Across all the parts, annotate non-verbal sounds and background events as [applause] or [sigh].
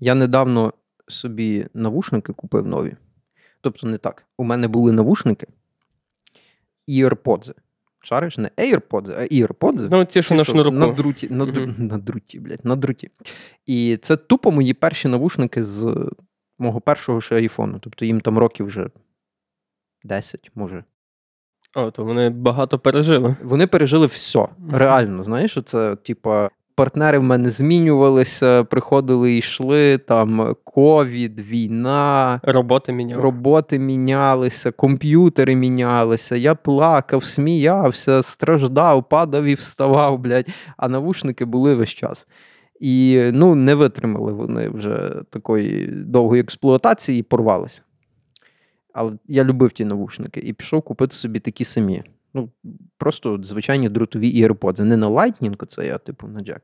Я недавно собі навушники купив нові. Тобто, не так. У мене були навушники AirPods. Шариш, не AirPods, а AirPods. Ну, ці, що на шнурку. На друті, на, Мгм. на друті, блядь, на друті. І це тупо мої перші навушники з мого першого ще айфону. Тобто їм там років вже 10, може. О, то вони багато пережили. Вони пережили все. Реально, знаєш, це, типа, партнери в мене змінювалися, приходили і йшли, там ковід, війна. Роботи міняли. Роботи мінялися, комп'ютери мінялися. Я плакав, сміявся, страждав, падав і вставав, блядь. А навушники були весь час. І ну, не витримали вони вже такої довгої експлуатації і порвалися. Але я любив ті навушники і пішов купити собі такі самі. Ну, просто звичайні дротові AirPods. Не на Lightning, це я, типу, на Jack.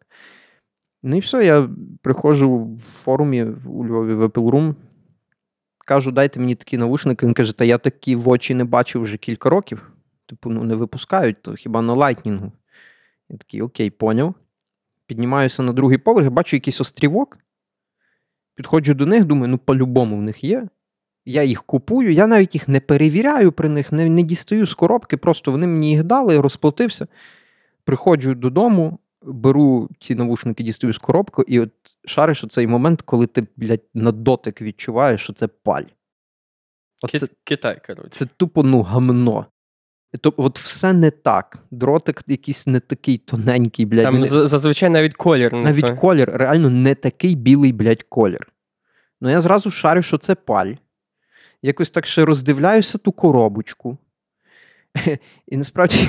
Ну і все, я приходжу в форумі у Львові в Apple Room, кажу, дайте мені такі навушники. Він каже, та я такі в очі не бачив вже кілька років. Типу, ну не випускають, то хіба на лайтнінгу. Я такий, окей, поняв. Піднімаюся на другий поверх, бачу якийсь острівок. Підходжу до них, думаю, ну по-любому в них є. Я їх купую, я навіть їх не перевіряю при них, не, не дістаю з коробки, просто вони мені їх дали, розплатився. Приходжу додому, беру ці навушники, дістаю з коробки, і от шариш оцей момент, коли ти, блядь, на дотик відчуваєш, що це паль. Оце, Китай, коротше. це тупо ну гамно. То, от все не так. Дротик якийсь не такий тоненький, блядь. Там зазвичай навіть колір не навіть той. колір, реально не такий білий, блядь, колір. Ну я зразу шарю, що це паль. Якось так ще роздивляюся ту коробочку. І насправді,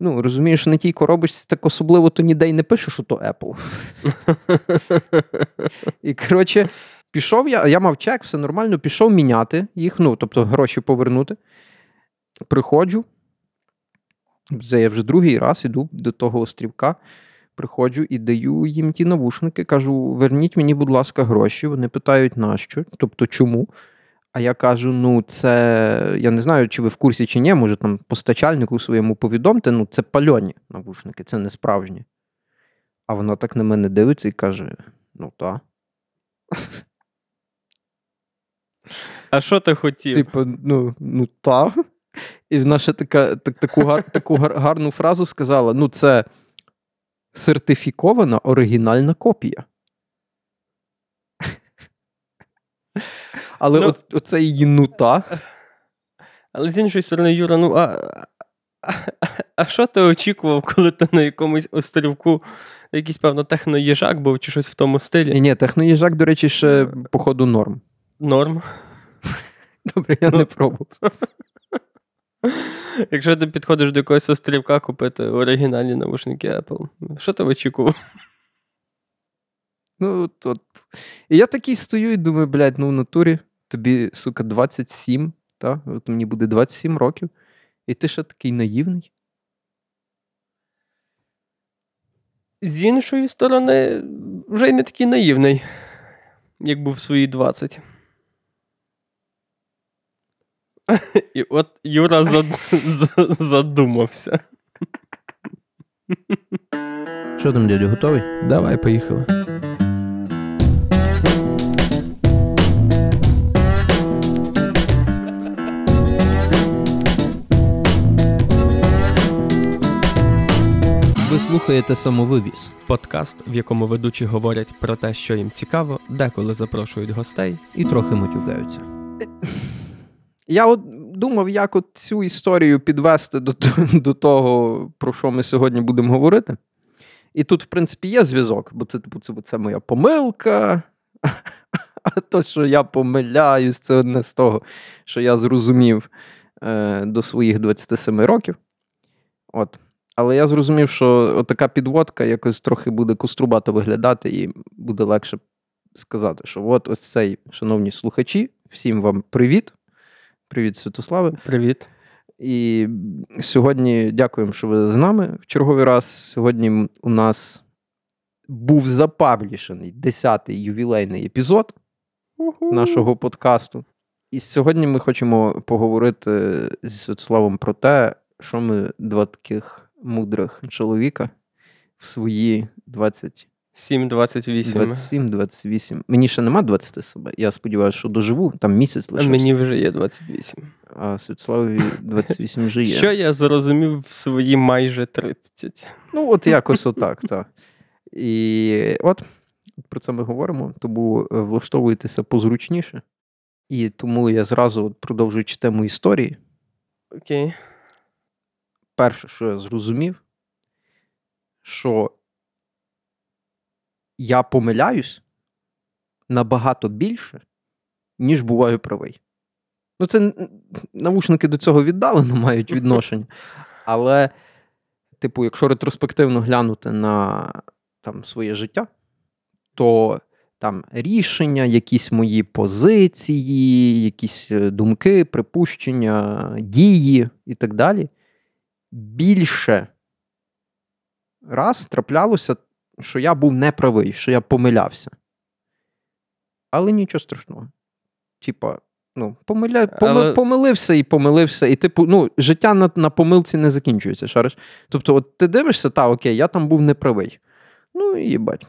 ну, розумієш, на тій коробочці так особливо то ніде й не пише, що то Apple. І коротше, пішов я, я мав чек, все нормально, пішов міняти їх, ну, тобто гроші повернути. Приходжу. Це я вже другий раз іду до того острівка. Приходжу і даю їм ті навушники. Кажу: верніть мені, будь ласка, гроші. Вони питають, нащо? Тобто, чому? А я кажу: ну, це я не знаю, чи ви в курсі, чи ні, може там постачальнику своєму повідомте, ну це пальоні навушники, це не справжні. А вона так на мене дивиться і каже: ну так. А що ти хотів? Типу, ну, ну та. І вона ще така, так, таку, гар, таку гар, гарну фразу сказала: ну, це сертифікована оригінальна копія. Але Ну, оце її ну та. Але з іншої сторони, Юра, ну а, а, що ти очікував, коли ти на якомусь острівку якийсь, певно, техноїжак був чи щось в тому стилі? Ні, ні, техноїжак, до речі, ще походу норм. Норм. [laughs] Добре, я Ну. не пробував. [laughs] Якщо ти підходиш до якогось острівка купити оригінальні навушники Apple, що ти очікував? Ну, от, от. І я такий стою і думаю, блядь, ну в натурі тобі, сука, 27, та? От мені буде 27 років, і ти ще такий наївний. З іншої сторони, вже й не такий наївний, як був в свої 20. І от Юра зад... [laughs] задумався. Що там, дядя, готовий? Давай, поїхали. Слухаєте самовивіз. Подкаст, в якому ведучі говорять про те, що їм цікаво, деколи запрошують гостей. і трохи матюкаються. Я от думав, як от цю історію підвести до, до того, про що ми сьогодні будемо говорити. І тут, в принципі, є зв'язок, бо це, типу, це, це моя помилка. А то, що я помиляюсь, це одне з того, що я зрозумів е, до своїх 27 років. От. Але я зрозумів, що така підводка якось трохи буде кострубато виглядати, і буде легше сказати, що от ось цей, шановні слухачі, всім вам привіт. Привіт, Святославе. Привіт. І сьогодні дякуємо, що ви з нами в черговий раз. Сьогодні у нас був запаблішений 10-й ювілейний епізод нашого подкасту. І сьогодні ми хочемо поговорити зі Святославом про те, що ми два таких мудрих чоловіка в свої 27 7-28. 27-28. Мені ще нема 20 себе. Я сподіваюся, що доживу, там місяць А мені вже є 28. А Святославові 28 вже є. Що я зрозумів в свої майже 30. Ну, от якось отак, так. І от про це ми говоримо, тому е, влаштовуйтеся позручніше. І тому я зразу, продовжуючи тему історії, Окей. Перше, що я зрозумів, що я помиляюсь набагато більше, ніж буваю правий. Ну, це навушники до цього віддалено мають відношення. [laughs] Але, типу, якщо ретроспективно глянути на там, своє життя, то там рішення, якісь мої позиції, якісь е, думки, припущення, дії і так далі, більше раз траплялося, що я був неправий, що я помилявся. Але нічого страшного. Типа, ну, помиля... поми- Але- помилився і помилився. І, типу, ну, життя на, на помилці не закінчується, шариш. Тобто, от ти дивишся, та окей, я там був неправий. Ну, і їбать.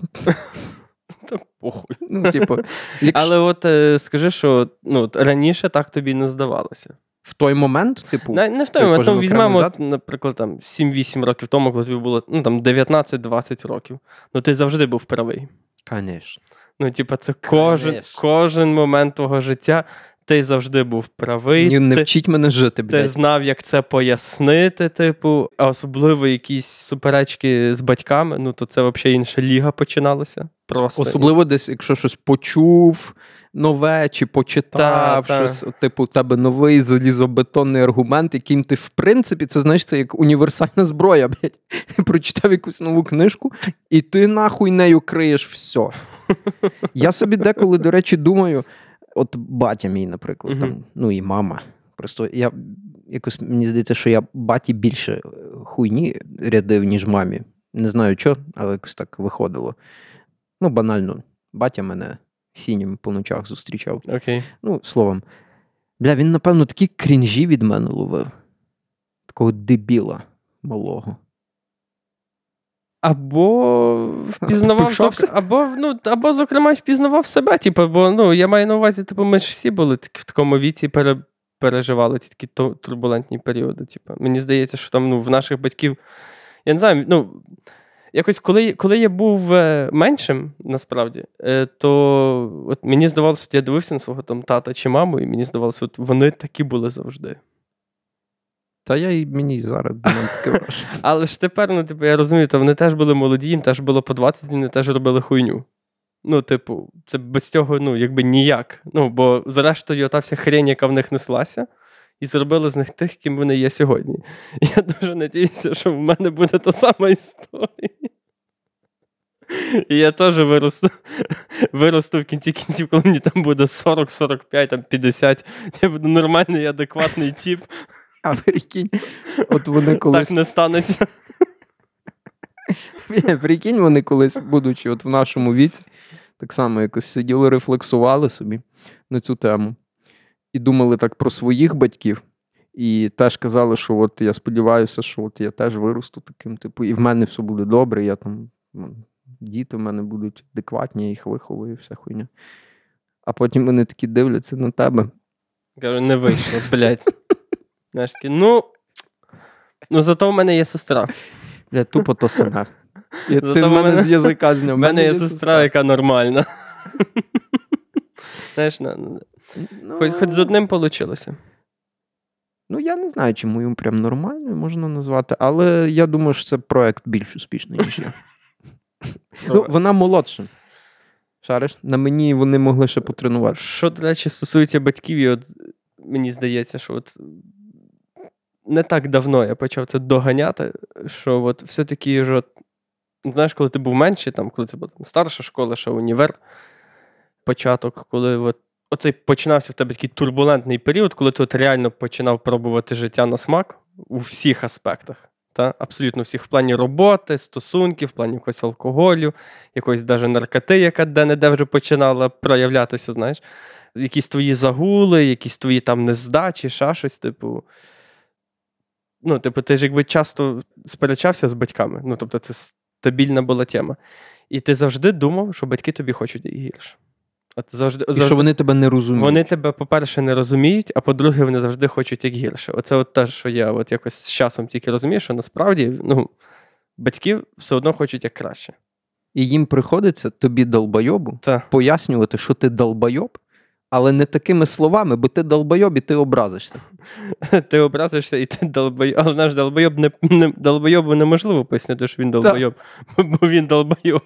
Та похуй. Ну, типу, [laughs] якщо Але от е, скажи, що ну, раніше так тобі не здавалося. В той момент, типу, Не, не в ти тому, там візьмемо, от, наприклад, там 7-8 років тому, коли тобі було ну, там 19-20 років. Ну, ти завжди був правий. Конечно. Ну, типа, це кожен, Конечно. кожен момент твого життя, ти завжди був правий. Ні, не ти, вчіть мене жити, ти знав, як це пояснити, типу, а особливо якісь суперечки з батьками, ну то це взагалі інша ліга починалася. Просто. Особливо десь, якщо щось почув нове чи почитав, Та, та. щось, от, типу, у тебе новий залізобетонний аргумент, яким ти, в принципі, це знаєш, це як універсальна зброя, [laughs] блядь. Ти прочитав якусь нову книжку, і ти нахуй нею криєш все. Я собі деколи, до речі, думаю, от батя мій, наприклад, Мгм. там, ну і мама. Просто я якось мені здається, що я баті більше хуйні рядив, ніж мамі. Не знаю чого, але якось так виходило. Ну, банально, батя мене сінім по ночах зустрічав. Окей. Ну, словом, бля, він, напевно, такі крінжі від мене ловив. Такого дебіла малого. Або впізнавав зок- або, ну, або, зокрема, впізнавав себе. Типу, бо ну, я маю на увазі, типу, ми ж всі були такі в такому віці, пере, переживали ці такі турбулентні періоди. Типу. Мені здається, що там ну, в наших батьків. Я не знаю, ну. Якось, коли, коли я був е, меншим, насправді, е, то от мені здавалося, от я дивився на свого там тата чи маму, і мені здавалося, от вони такі були завжди. Та я і мені зараз думаю таке [laughs] враження. Але ж тепер, ну, типу, я розумію, то вони теж були молоді, їм теж було по 20, вони теж робили хуйню. Ну, типу, це без цього, ну, якби ніяк. Ну, бо зрештою, та вся хрень, яка в них неслася, і зробили з них тих, ким вони є сьогодні. [laughs] Я дуже надіюся, що в мене буде та сама історія. І я теж виросту, [laughs] виросту в кінці кінців, коли мені там буде 40, 45, там 50. Я буду нормальний, адекватний тіп. [laughs] А прикинь, от вони колись. Так не станеться. Прикинь, вони колись, будучи от в нашому віці, так само якось сиділи, рефлексували собі на цю тему. І думали так про своїх батьків. І теж казали, що от я сподіваюся, що от я теж виросту таким, типу, і в мене все буде добре, я там, ну, діти в мене будуть адекватні, я їх виховую, і вся хуйня. А потім вони такі дивляться на тебе. Кажу, не вийшло, блядь. Знаєш, такі, ну. Ну, зато в мене є сестра. Я тупо то саме. І Зато ти в мене мене- з язика зняв. У мене є сестра, яка нормальна. Знаєш, на- на- Ну, хоч, хоч з одним вийшло. Ну, я не знаю, чому йому прям нормально можна назвати, але я думаю, що це проект більш успішний, ніж я. [laughs] Ну, вона молодша. Шариш, на мені вони могли ще потренувати. Що, до речі, стосується батьків, і от мені здається, що от не так давно я почав це доганяти, що от все-таки ж от, знаєш, коли ти був менший, там, коли це була там, старша школа, ще універ, початок, коли от, оцей починався в тебе такий турбулентний період, коли ти от реально починав пробувати життя на смак у всіх аспектах. Та? Абсолютно всіх в плані роботи, стосунків, в плані якогось алкоголю, якоїсь даже наркоти, яка де-не-де вже починала проявлятися, знаєш. Якісь твої загули, якісь твої там нездачі, ще щось, типу. Ну, типу, ти ж якби часто сперечався з батьками. Ну, тобто, це стабільна була тема. І ти завжди думав, що батьки тобі хочуть гірше. От завжди, І завжди що вони тебе не розуміють. вони тебе, по-перше, не розуміють, а по-друге, вони завжди хочуть як гірше. Оце от те, що я от якось з часом тільки розумію, що насправді ну, батьки все одно хочуть як краще. І їм приходиться тобі, долбойобу, Та. пояснювати, що ти долбойоб, але не такими словами, бо ти долбойоб і ти образишся. [laughs] Ти образишся і ти долбойоб. Але наш долбойоб не, не долбойобу неможливо пояснити, що він долбойоб, [laughs] бо він долбойоб.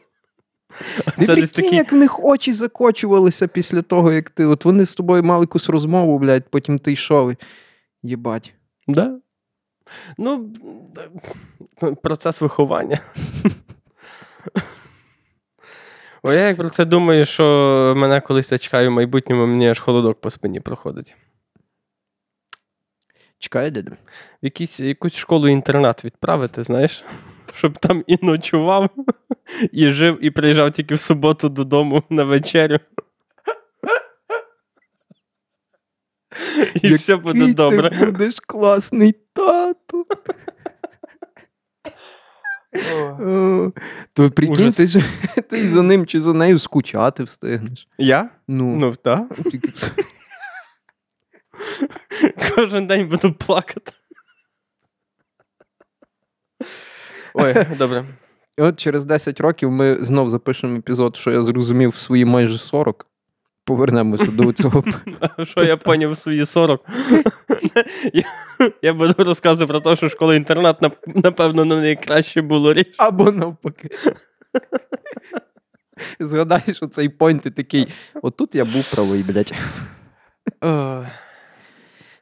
Ти прикинь, такі- як в них очі закочувалися після того, як ти. От вони з тобою мали якусь розмову, блядь, потім ти йшов. і Єбать. Да? Ну, процес виховання. О, я як про це думаю, що мене колись я чекаю в майбутньому, мені аж холодок по спині проходить. Чекай, дядя. Якусь школу-інтернат відправити, знаєш, щоб там і ночував, і жив, і приїжджав тільки в суботу додому на вечерю. І все буде добре. Ти будеш класний тато. То прикинь, ти ж ти за ним чи за нею скучати встигнеш. Я? Ну, Ну, так. Кожен день буду плакати. Ой, добре. І от через 10 років ми знов запишемо епізод, що я зрозумів в свої майже 40. Повернемося до цього. [laughs] Що я поняв в свої 40? [laughs] Я, буду розказувати про те, що школа-інтернат, напевно, не найкраще було річ. Або навпаки. [laughs] Згадаєш оцей пойнт і такий. Отут я був правий, блядь.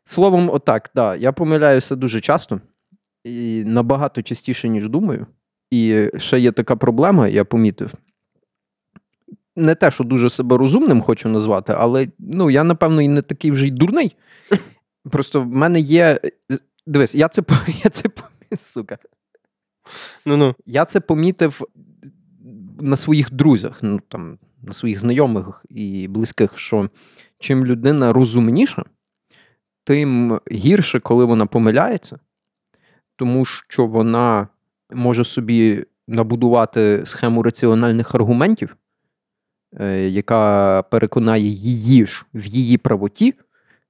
Словом, отак, да, я помиляюся дуже часто і набагато частіше, ніж думаю. І ще є така проблема, я помітив. Не те, що дуже себе розумним хочу назвати, але ну, я, напевно, і не такий вже й дурний. [laughs] Просто в мене є. Дивись, я це, [laughs] я це сука. Ну-ну. Я це помітив на своїх друзях, ну там, на своїх знайомих і близьких, що чим людина розумніша, тим гірше, коли вона помиляється, тому що вона може собі набудувати схему раціональних аргументів, е, яка переконає її ж в її правоті,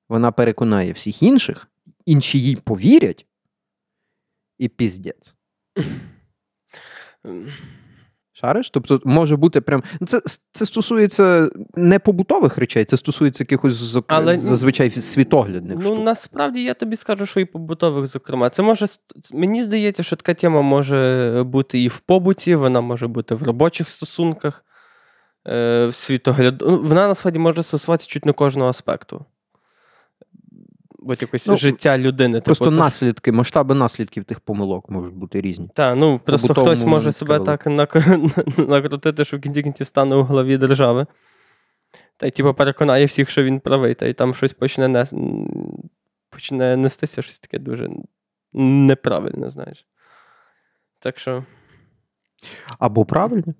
вона переконає всіх інших, інші їй повірять, і піздець. Шариш? Тобто може бути прям. Ну, це, це стосується не побутових речей, це стосується якихось зак... Але- зазвичай світоглядних Ну, штук. насправді я тобі скажу, що і побутових, зокрема. Це може мені здається, що така тема може бути і в побуті, вона може бути в робочих стосунках, е, в світогляду. Ну, Вона насправді може стосуватися чуть не кожного аспекту. От якось Ну, життя людини. Просто типу, наслідки, масштаби наслідків тих помилок можуть бути різні. Та, ну просто побутовому хтось може себе так нак- [laughs] накрутити, що в кінці кінців стане у голові держави. Та й типу переконає всіх, що він правий, та й там щось почне нес... почне нестися щось таке дуже неправильне, знаєш. Так що. Або правильно.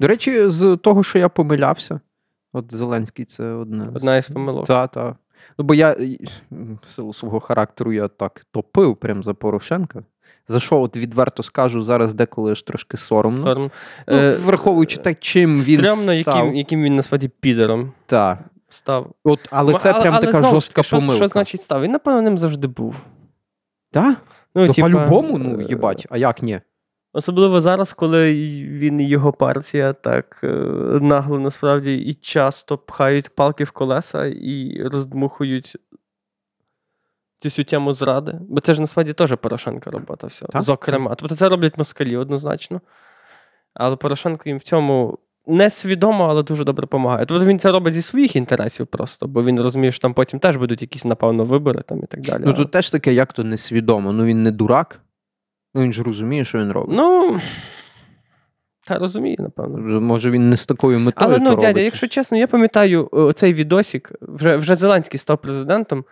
До речі, з того, що я помилявся, от Зеленський це одна. з- Одна із помилок. Та, та. Ну, бо я в силу свого характеру я так топив прям за Порошенка. За що от відверто скажу, зараз деколи аж трошки соромно. Сором. Ну, Е, враховуючи те, чим він став. яким, яким він насправді підером Та. став. От, але це прям така знову ж жорстка що, помилка. Що значить став? Він, напевно, ним завжди був. Та? Ну, Ну, типа, по-любому, ну, е, їбать, а як ні? Особливо зараз, коли він і його партія так е, нагло насправді і часто пхають палки в колеса і роздмухують цю всю тему зради. Бо це ж насправді теж Порошенка робота. Все. Так. Зокрема. Тобто це роблять москалі однозначно. Але Порошенко їм в цьому несвідомо, але дуже добре допомагає. Тобто він це робить зі своїх інтересів просто, бо він розуміє, що там потім теж будуть якісь, напевно, вибори там і так далі. Ну тут теж таке, як то несвідомо. Ну він не дурак. Ну він ж розуміє, що він робить. Ну, та розумію, напевно. Може, він не з такою метою. Але ну, то дядя, робить. якщо чесно, я пам'ятаю цей відосік, вже, вже Зеленський став президентом,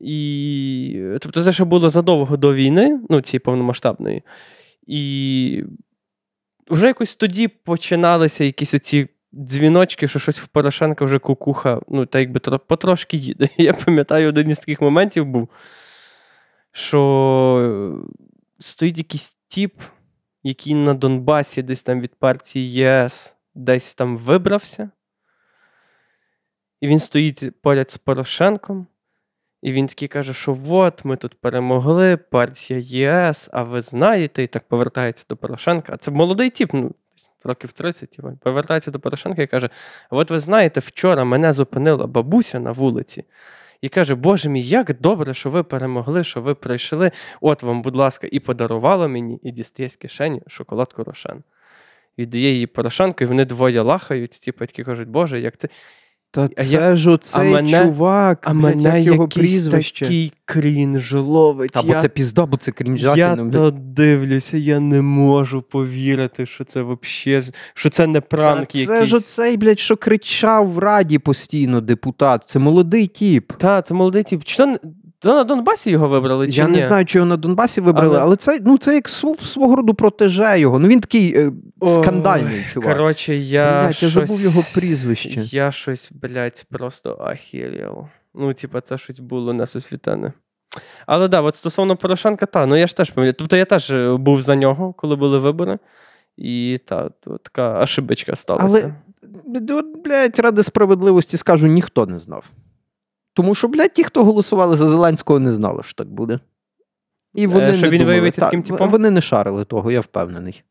і тобто це ще було задовго до війни, ну, цієї повномасштабної. І вже якось тоді починалися якісь оці дзвіночки, що щось в Порошенка вже кукуха, ну, та якби потрошки їде. [laughs] Я пам'ятаю, один із таких моментів був, що стоїть якийсь тіп який на Донбасі десь там від партії ЄС десь там вибрався. І він стоїть поряд з Порошенком. І він такий каже, що от ми тут перемогли, партія ЄС, а ви знаєте, і так повертається до Порошенка. А це молодий тип, ну, років 30, типу, повертається до Порошенка і каже: от ви знаєте, вчора мене зупинила бабуся на вулиці. І каже, Боже мій, як добре, що ви перемогли, що ви прийшли. От вам, будь ласка, і подарувала мені, і дістає з кишені шоколадку Рошен. Віддає її Порошенко, і вони двоє лахають, ті батьки кажуть, Боже, як це. Та це я- ж оцей мене- чувак, А блядь, мене як його прізвище. такий крінж ловить. Або бо я, це пізда, бо це я крінжатіно. блядь. то дивлюся, я не можу повірити, що це вообще, що це не пранк Та якийсь. Це ж оцей, блядь, що кричав в раді постійно депутат. Це молодий тіп. Та, це молодий тіп. Чи то, то на Донбасі його вибрали? Чи Я ні? не знаю, чи його на Донбасі вибрали, Але- але, це, ну, це як свого роду протеже його. Ну він такий е, скандальний чувак. Коротше, я. Блядь, я забув його прізвище. Я щось, блядь, просто ахірів. Ну, типа, це щось було несосвітане. Але да, от стосовно Порошенка, та, ну я ж теж пам'ятаю. Тобто я теж е, був за нього, коли були вибори. І та, така ошибочка сталася. Але, блядь, ради справедливості скажу, ніхто не знав. Тому що, блядь, ті, хто голосували за Зеленського, не знали, що так буде. І вони Е, що не він думали. Та, таким типом? Вони не шарили того, я впевнений.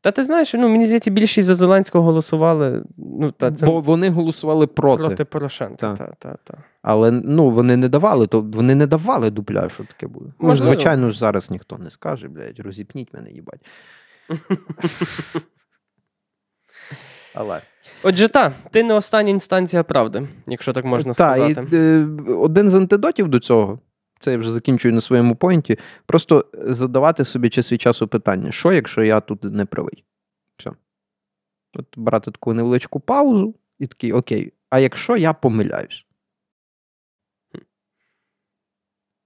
Та ти знаєш, ну мені здається, більшість за Зеленського голосували. Ну, та, це Бо вони голосували проти. проти Порошенка. Та. Та, та, та. Але ну, вони не давали, то вони не давали дупля, що таке буде. Ну, Можливо. звичайно ж, зараз ніхто не скаже, блядь, розіпніть мене, їбать. [laughs] Але. Отже, та, ти не остання інстанція правди, якщо так можна Та, сказати. І, е, один з антидотів до цього, це я вже закінчую на своєму поінті, просто задавати собі час від часу питання: що, якщо я тут не правий? Все. От брати таку невеличку паузу і такий, окей, а якщо я помиляюсь?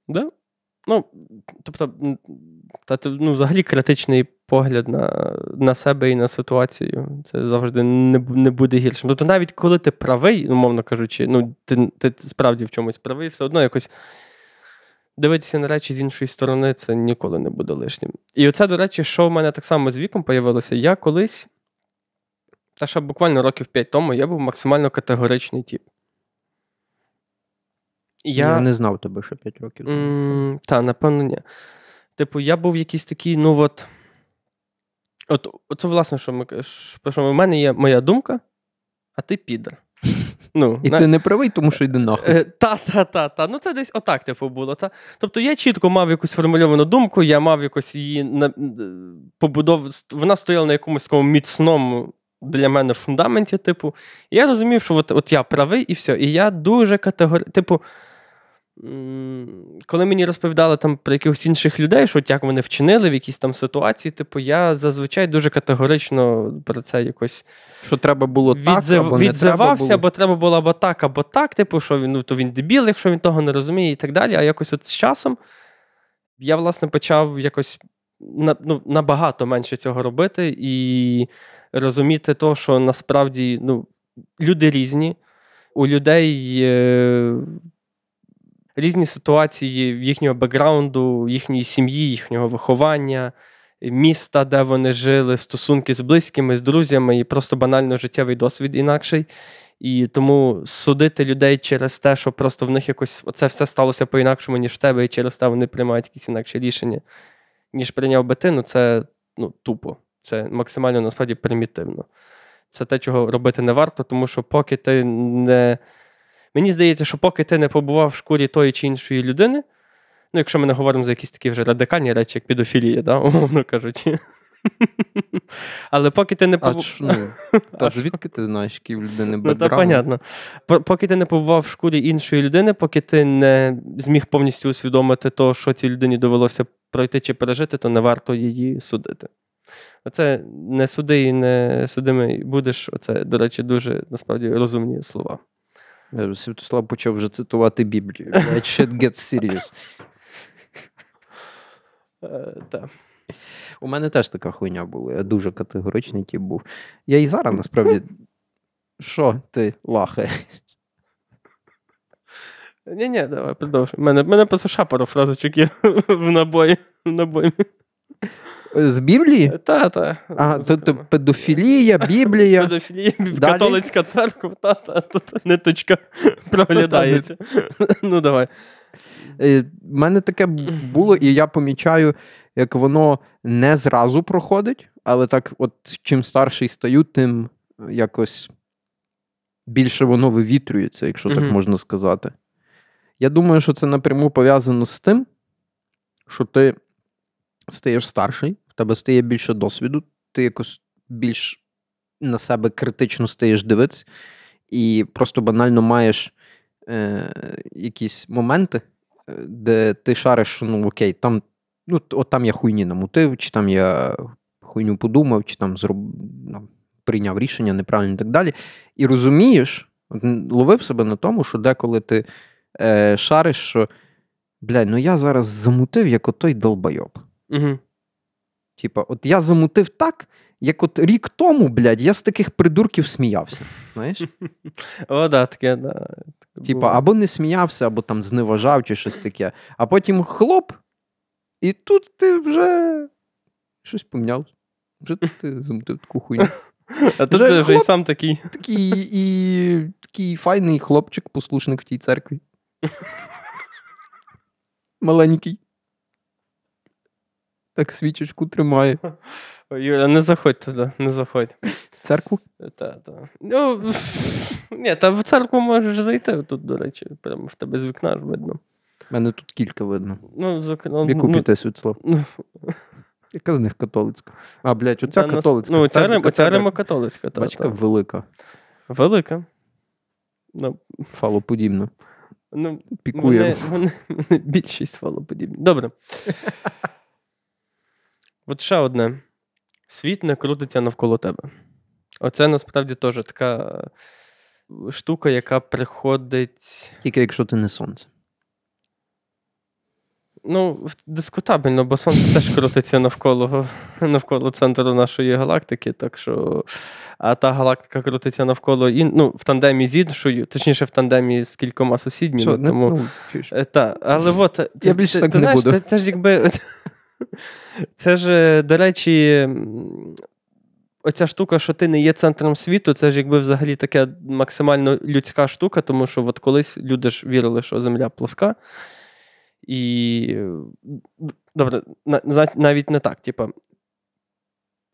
Да? Ну, тобто, та, ну, взагалі критичний погляд на, на себе і на ситуацію. Це завжди не, не буде гіршим. Тобто, навіть коли ти правий, умовно кажучи, ну, ти, ти справді в чомусь правий, все одно якось дивитися на речі з іншої сторони, це ніколи не буде лишнім. І оце, до речі, що в мене так само з віком появилося. Я колись, та ще буквально років 5 тому, я був максимально категоричний тип. Я, не знав тебе ще 5 років. М, Та, напевно, ні. Типу, я був якийсь такий, ну от. От, це, власне, що ми що, в мене є моя думка, а ти підер. [laughs] Ну, І на- ти не правий, тому що йди нахуй. Та, та, та, та. Ну, це десь отак, типу, було. Та? Тобто я чітко мав якусь сформульовану думку, я мав якось її на, побудов... Вона стояла на якомусь такому міцному для мене фундаменті, типу. І я розумів, що от, от я правий і все. І я дуже категорично. Типу, коли мені розповідали там про якихось інших людей, що от як вони вчинили в якійсь там ситуації, типу, я зазвичай дуже категорично про це якось Що треба було так, або не треба відзивався, було. бо треба було або так, або так. Типу, що він, ну, то він дебіл, якщо він того не розуміє, і так далі. А якось от з часом я, власне, почав якось на, ну, набагато менше цього робити і розуміти то, що насправді ну, люди різні, у людей різні ситуації їхнього бекграунду, їхньої сім'ї, їхнього виховання. Міста, де вони жили, стосунки з близькими, з друзями, і просто банально життєвий досвід інакший. І тому судити людей через те, що просто в них якось це все сталося по-інакшому, ніж в тебе, і через те вони приймають якісь інакші рішення, ніж прийняв би ти, ну це ну, тупо. Це максимально насправді примітивно. Це те, чого робити не варто, тому що поки ти не. Мені здається, що поки ти не побував в шкурі тої чи іншої людини, ну, якщо ми не говоримо за якісь такі вже радикальні речі, як педофілія, да, [laughs] умовно кажучи. Але поки ти не побував. ну, [laughs] та звідки ти знаєш, який в людини Ну, так понятно. Поки ти не побував в шкурі іншої людини, поки ти не зміг повністю усвідомити то, що цій людині довелося пройти чи пережити, то не варто її судити. Оце не суди і не судимий будеш. Оце, до речі, дуже насправді розумні слова. Святослав почав вже цитувати Біблію. [laughs] Блядь, Shit gets serious. Е. У мене теж така хуйня була. Я дуже категоричний тип був. Я і зараз насправді. Що ти лахе? Ні, ні, давай, продовжуй. У мене, мене просто шапору фразочок є [laughs] в набої. В набої. З Біблії? Та, та. А, то, то педофілія, Біблія. [laughs] Педофілія, католицька церква, та, та, тут ниточка [laughs] проглядається. Ну, давай. Е, В мене таке було, і я помічаю, як воно не зразу проходить, але так, от чим старший стаю, тим якось більше воно вивітрюється, якщо так можна сказати. Я думаю, що це напряму пов'язано з тим, що ти стаєш старший, в тебе стає більше досвіду, ти якось більш на себе критично стаєш дивитися, і просто банально маєш е, якісь моменти, е, де ти шариш, що ну окей, там, ну, от там я хуйні намутив, чи там я хуйню подумав, чи там зроб... ну, прийняв рішення неправильно і так далі. І розумієш, ловив себе на тому, що деколи ти е, шариш, що блядь, ну я зараз замутив, як отой долбайоб. Угу. Типа, от я замутив так, як от рік тому, блядь, я з таких придурків сміявся. Знаєш? [laughs] О, да, таке, да. Типа, або не сміявся, або там зневажав, чи щось таке. А потім хлоп, і тут ти вже щось поміняв. Вже ти замутив таку хуйню. [laughs] А тут ти вже хлоп. сам такий. Такий і такий файний хлопчик, послушник в тій церкві. [laughs] Маленький. Так свічечку тримає. Юля, не заходь туди, не заходь. В церкву? Та, та. Ну, ні, та в церкву можеш зайти тут, до речі, прямо в тебе з вікна ж видно. У мене тут кілька видно. Ну, з окна- В яку ну, піти Святослав? ну, Яка з них католицька? А, блядь, оця та католицька. Ну, ця, Та- Рим, та- ця. Та, Бачка та. велика, Велика. Ну, фалоподібна. ну, Пікує. Вони, вони, вони більшість фалоподібні. Добре. [laughs] От ще одне. Світ не крутиться навколо тебе. Оце насправді теж така штука, яка приходить. Тільки якщо ти не сонце. Ну, дискутабельно, бо сонце теж крутиться навколо, навколо центру нашої галактики. Так що, а та галактика крутиться навколо ін... ну, в тандемі з іншою, точніше, в тандемі з кількома сусідніми. Тому... ну. Е, Та, але от е, Я ти, більше ти, так ти не знаєш, буду. Це, це ж якби. Це ж, е, до речі, оця штука, що ти не є центром світу, це ж якби взагалі така максимально людська штука, тому що от колись люди ж вірили, що Земля плоска. І е, добре, навіть не так. Типа,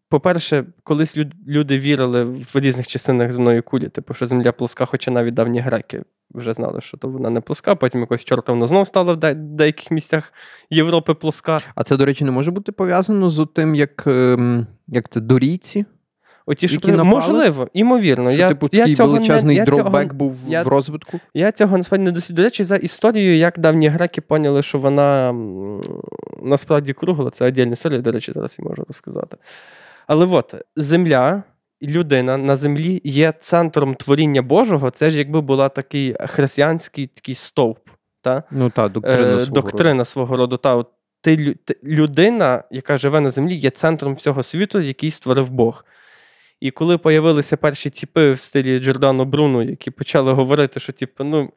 по-перше, колись люди вірили в різних частинах земної кулі, типу, що земля плоска, хоча навіть давні греки вже знали, що то вона не плоска, потім якось чорта вона знов стала в де- деяких місцях Європи плоска. А це, до речі, не може бути пов'язано з тим, як, ем, як це дорійці? Оті, що напали? можливо, імовірно. Що, я, типу, я такий цього величезний не, я цього, дропбек був я- в розвитку? я цього насправді не досліджую. До речі, за історією, як давні греки поняли, що вона насправді кругла, це віддільна історія, до речі, зараз я можу розказати. Але от земля, людина на землі є центром творіння Божого. Це ж якби була такий християнський такий стовп. Та? Ну так, доктрина. е, свого доктрина свого роду. Та, от, ти, ти- людина, яка живе на землі, є центром всього світу, який створив Бог. І коли появилися перші тіпи в стилі Джордано Бруно, які почали говорити, що типу, ну,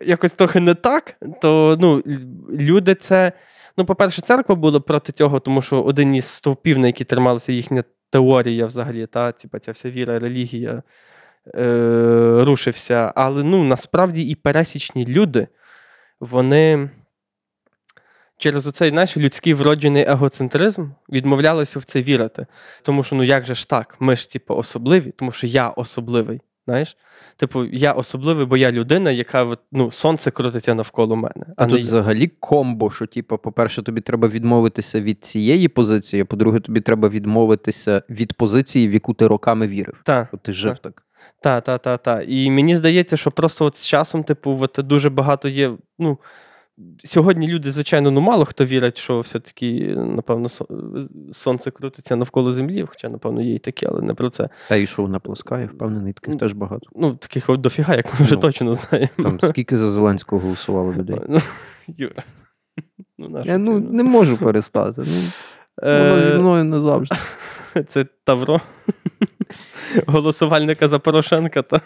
якось трохи не так, то ну, люди це. Ну, по-перше, церква була проти цього, тому що один із стовпів, на які трималася їхня теорія взагалі, та, типу, ця вся віра, релігія, е, рушився. Але ну, насправді і пересічні люди, вони через оцей наш людський вроджений егоцентризм відмовлялися в це вірити. Тому що ну як же ж так? Ми ж, типу, особливі, тому що я особливий. Знаєш? Типу, я особливий, бо я людина, яка ну, сонце крутиться навколо мене. А а тут я. взагалі комбо, що, типу, по-перше, тобі треба відмовитися від цієї позиції, а по-друге, тобі треба відмовитися від позиції, в яку ти роками вірив. Та, От ти жив так. та, та, та, та. І мені здається, що просто от з часом, типу, от дуже багато є. Ну, сьогодні люди, звичайно, ну мало хто вірить, що все-таки, напевно, сонце крутиться навколо землі, хоча, напевно, є і такі, але не про це. Та і що вона плоска, впевнений, таких теж багато. Ну, таких от дофіга, як ми вже Ну, точно знаємо. Там скільки за Зеленського голосувало людей. Ну, [laughs] Юра. Ну, Я ну, не можу перестати. Ну, воно зі Е, мною не завжди. [laughs] Це Тавро. [laughs] Голосувальника за Порошенка. Та.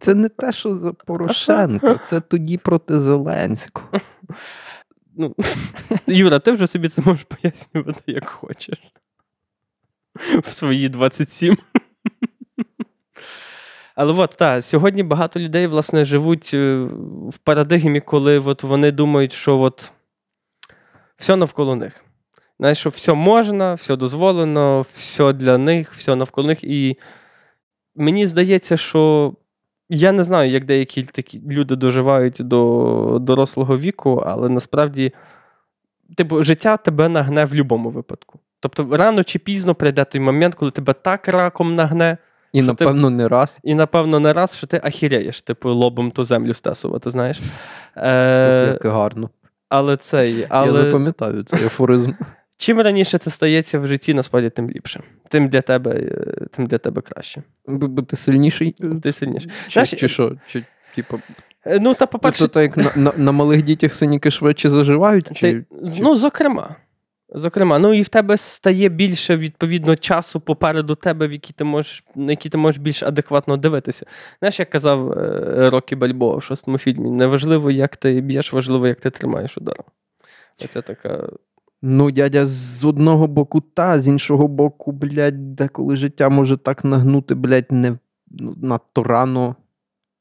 Це не те, що за Порошенка, це тоді проти Зеленського. Ну, [laughs] Юра, ти вже собі це можеш пояснювати, як хочеш. В свої 27. Але от, так, сьогодні багато людей, власне, живуть е, в парадигмі, коли от вони думають, що от все навколо них. Знаєш, що все можна, все дозволено, все для них, все навколо них. І мені здається, що я не знаю, як деякі такі люди доживають до дорослого віку, але насправді типу, життя тебе нагне в будь-якому випадку. Тобто, рано чи пізно прийде той момент, коли тебе так раком нагне. І, що ти- напевно, не раз. І, напевно, не раз, що ти ахіреєш, типу, лобом ту землю стесувати, знаєш. Е, Як гарно. але цей. Я запам'ятаю цей афоризм. Чим раніше це стається в житті, насправді, тим ліпше. Тим для тебе, е, тим для тебе краще. Бо ти сильніший? Ти сильніше. Чи, Знаєш, чи що? Чи, типу, Е, Ну, та, по-перше, тобто, так як на, на, на малих дітях синіки швидше заживають? Чи... Ти, ну, зокрема. Зокрема, ну і в тебе стає більше відповідно часу попереду тебе, в який ти можеш, на який ти можеш більш адекватно дивитися. Знаєш, як казав е, Рокі Бальбоа в шостому фільмі: неважливо, як ти б'єш, важливо, як ти тримаєш удар. Оце така. Ну, дядя, з одного боку та, з іншого боку, блядь, деколи життя може так нагнути, блядь, не ну, надто рано.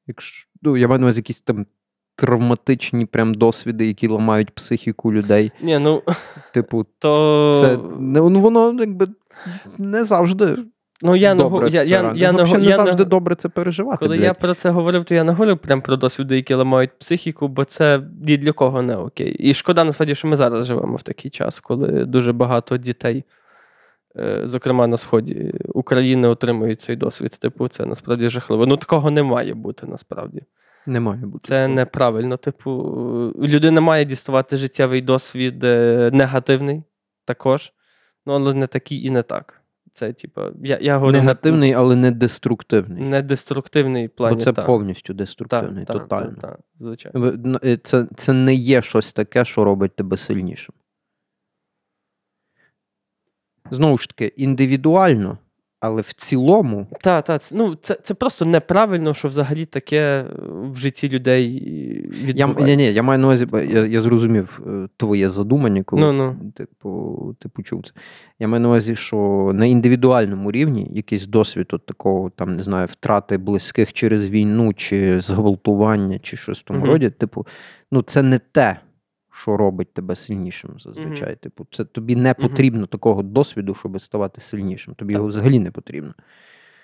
Якщо, ну, я маю на увазі якісь там травматичні прям досвіди, які ламають психіку людей. Ні, ну Типу, [laughs] то. це ну, воно якби не завжди ну, я не, добре. я, я, я, не, Взагалі не завжди добре це переживати. Коли блядь. я про це говорив, то я не говорив прям про досвіди, які ламають психіку, бо це ні для кого не окей. І шкода, насправді, що ми зараз живемо в такий час, коли дуже багато дітей, е, зокрема на сході України, отримують цей досвід. Типу, це насправді жахливо. Ну, такого не має бути насправді. Не має бути. Це такого. неправильно. Типу, людина має діставати життєвий досвід е, негативний також, ну, але не такий і не так. Це, типу, я, я говорю негативний, але не деструктивний. не деструктивний плані. Бо це та. повністю деструктивний, та, тотально. Та, та, звичайно. Ви- ну, Це, це не є щось таке, що робить тебе сильнішим. Знову ж таки, індивідуально, але в цілому Та, та, це, ну, це, це просто неправильно, що взагалі таке в житті людей я, ні, ні, я маю на увазі, я, я зрозумів е, твоє задумання, коли Ну, ну. Типу, ти почув це. Я маю на увазі, що на індивідуальному рівні якийсь досвід от такого, там, не знаю, втрати близьких через війну, чи зґвалтування, чи щось в тому Мгм. роді, типу, ну це не те, що робить тебе сильнішим зазвичай. Типу, це тобі не потрібно такого досвіду, щоб ставати сильнішим. Тобі Так. його взагалі не потрібно.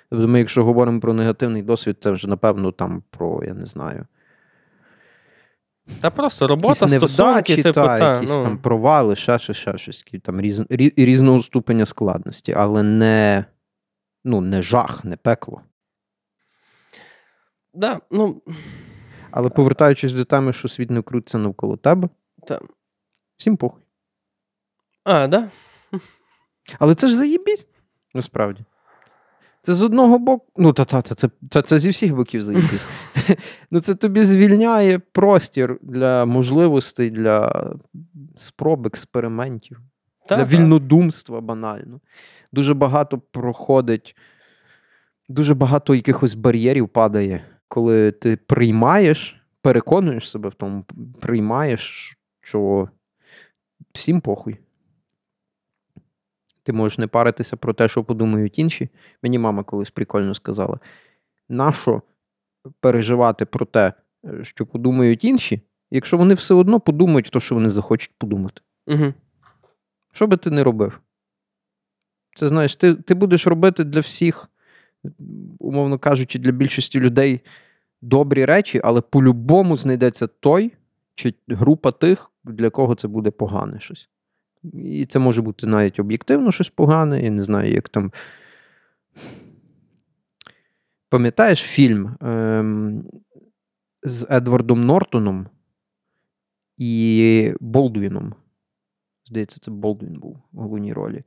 Тобто, ми, якщо говоримо про негативний досвід, це вже, напевно, там про, я не знаю, Та просто робота, якісь стосунки, невдачі, типу, та, та, якісь ну, там провали, ще щось, ще щось, там різ, рі, різного ступеня складності, але не, ну, не жах, не пекло. да, ну, Але повертаючись до теми, що світ не крутиться навколо тебе, та. всім похуй. А, да? Але це ж заєбісь, насправді. Це з одного боку. Ну, та, та, та, це, це, це зі всіх боків заєбісь. [laughs] ну, це тобі звільняє простір для можливостей, для спроб, експериментів. Та, для та. вільнодумства банально. Дуже багато проходить, дуже багато якихось бар'єрів падає, коли ти приймаєш, переконуєш себе в тому, приймаєш, що всім похуй. Ти можеш не паритися про те, що подумають інші. Мені мама колись прикольно сказала: нащо переживати про те, що подумають інші, якщо вони все одно подумають то, що вони захочуть подумати. Угу. Що би ти не робив? Це знаєш, ти, ти будеш робити для всіх, умовно кажучи, для більшості людей добрі речі, але по-любому знайдеться той чи група тих, для кого це буде погане щось. І це може бути навіть об'єктивно щось погане, я не знаю, як там. Пам'ятаєш фільм ем, з Едвардом Нортоном і Болдвіном? Здається, це Болдвін був у головній ролі.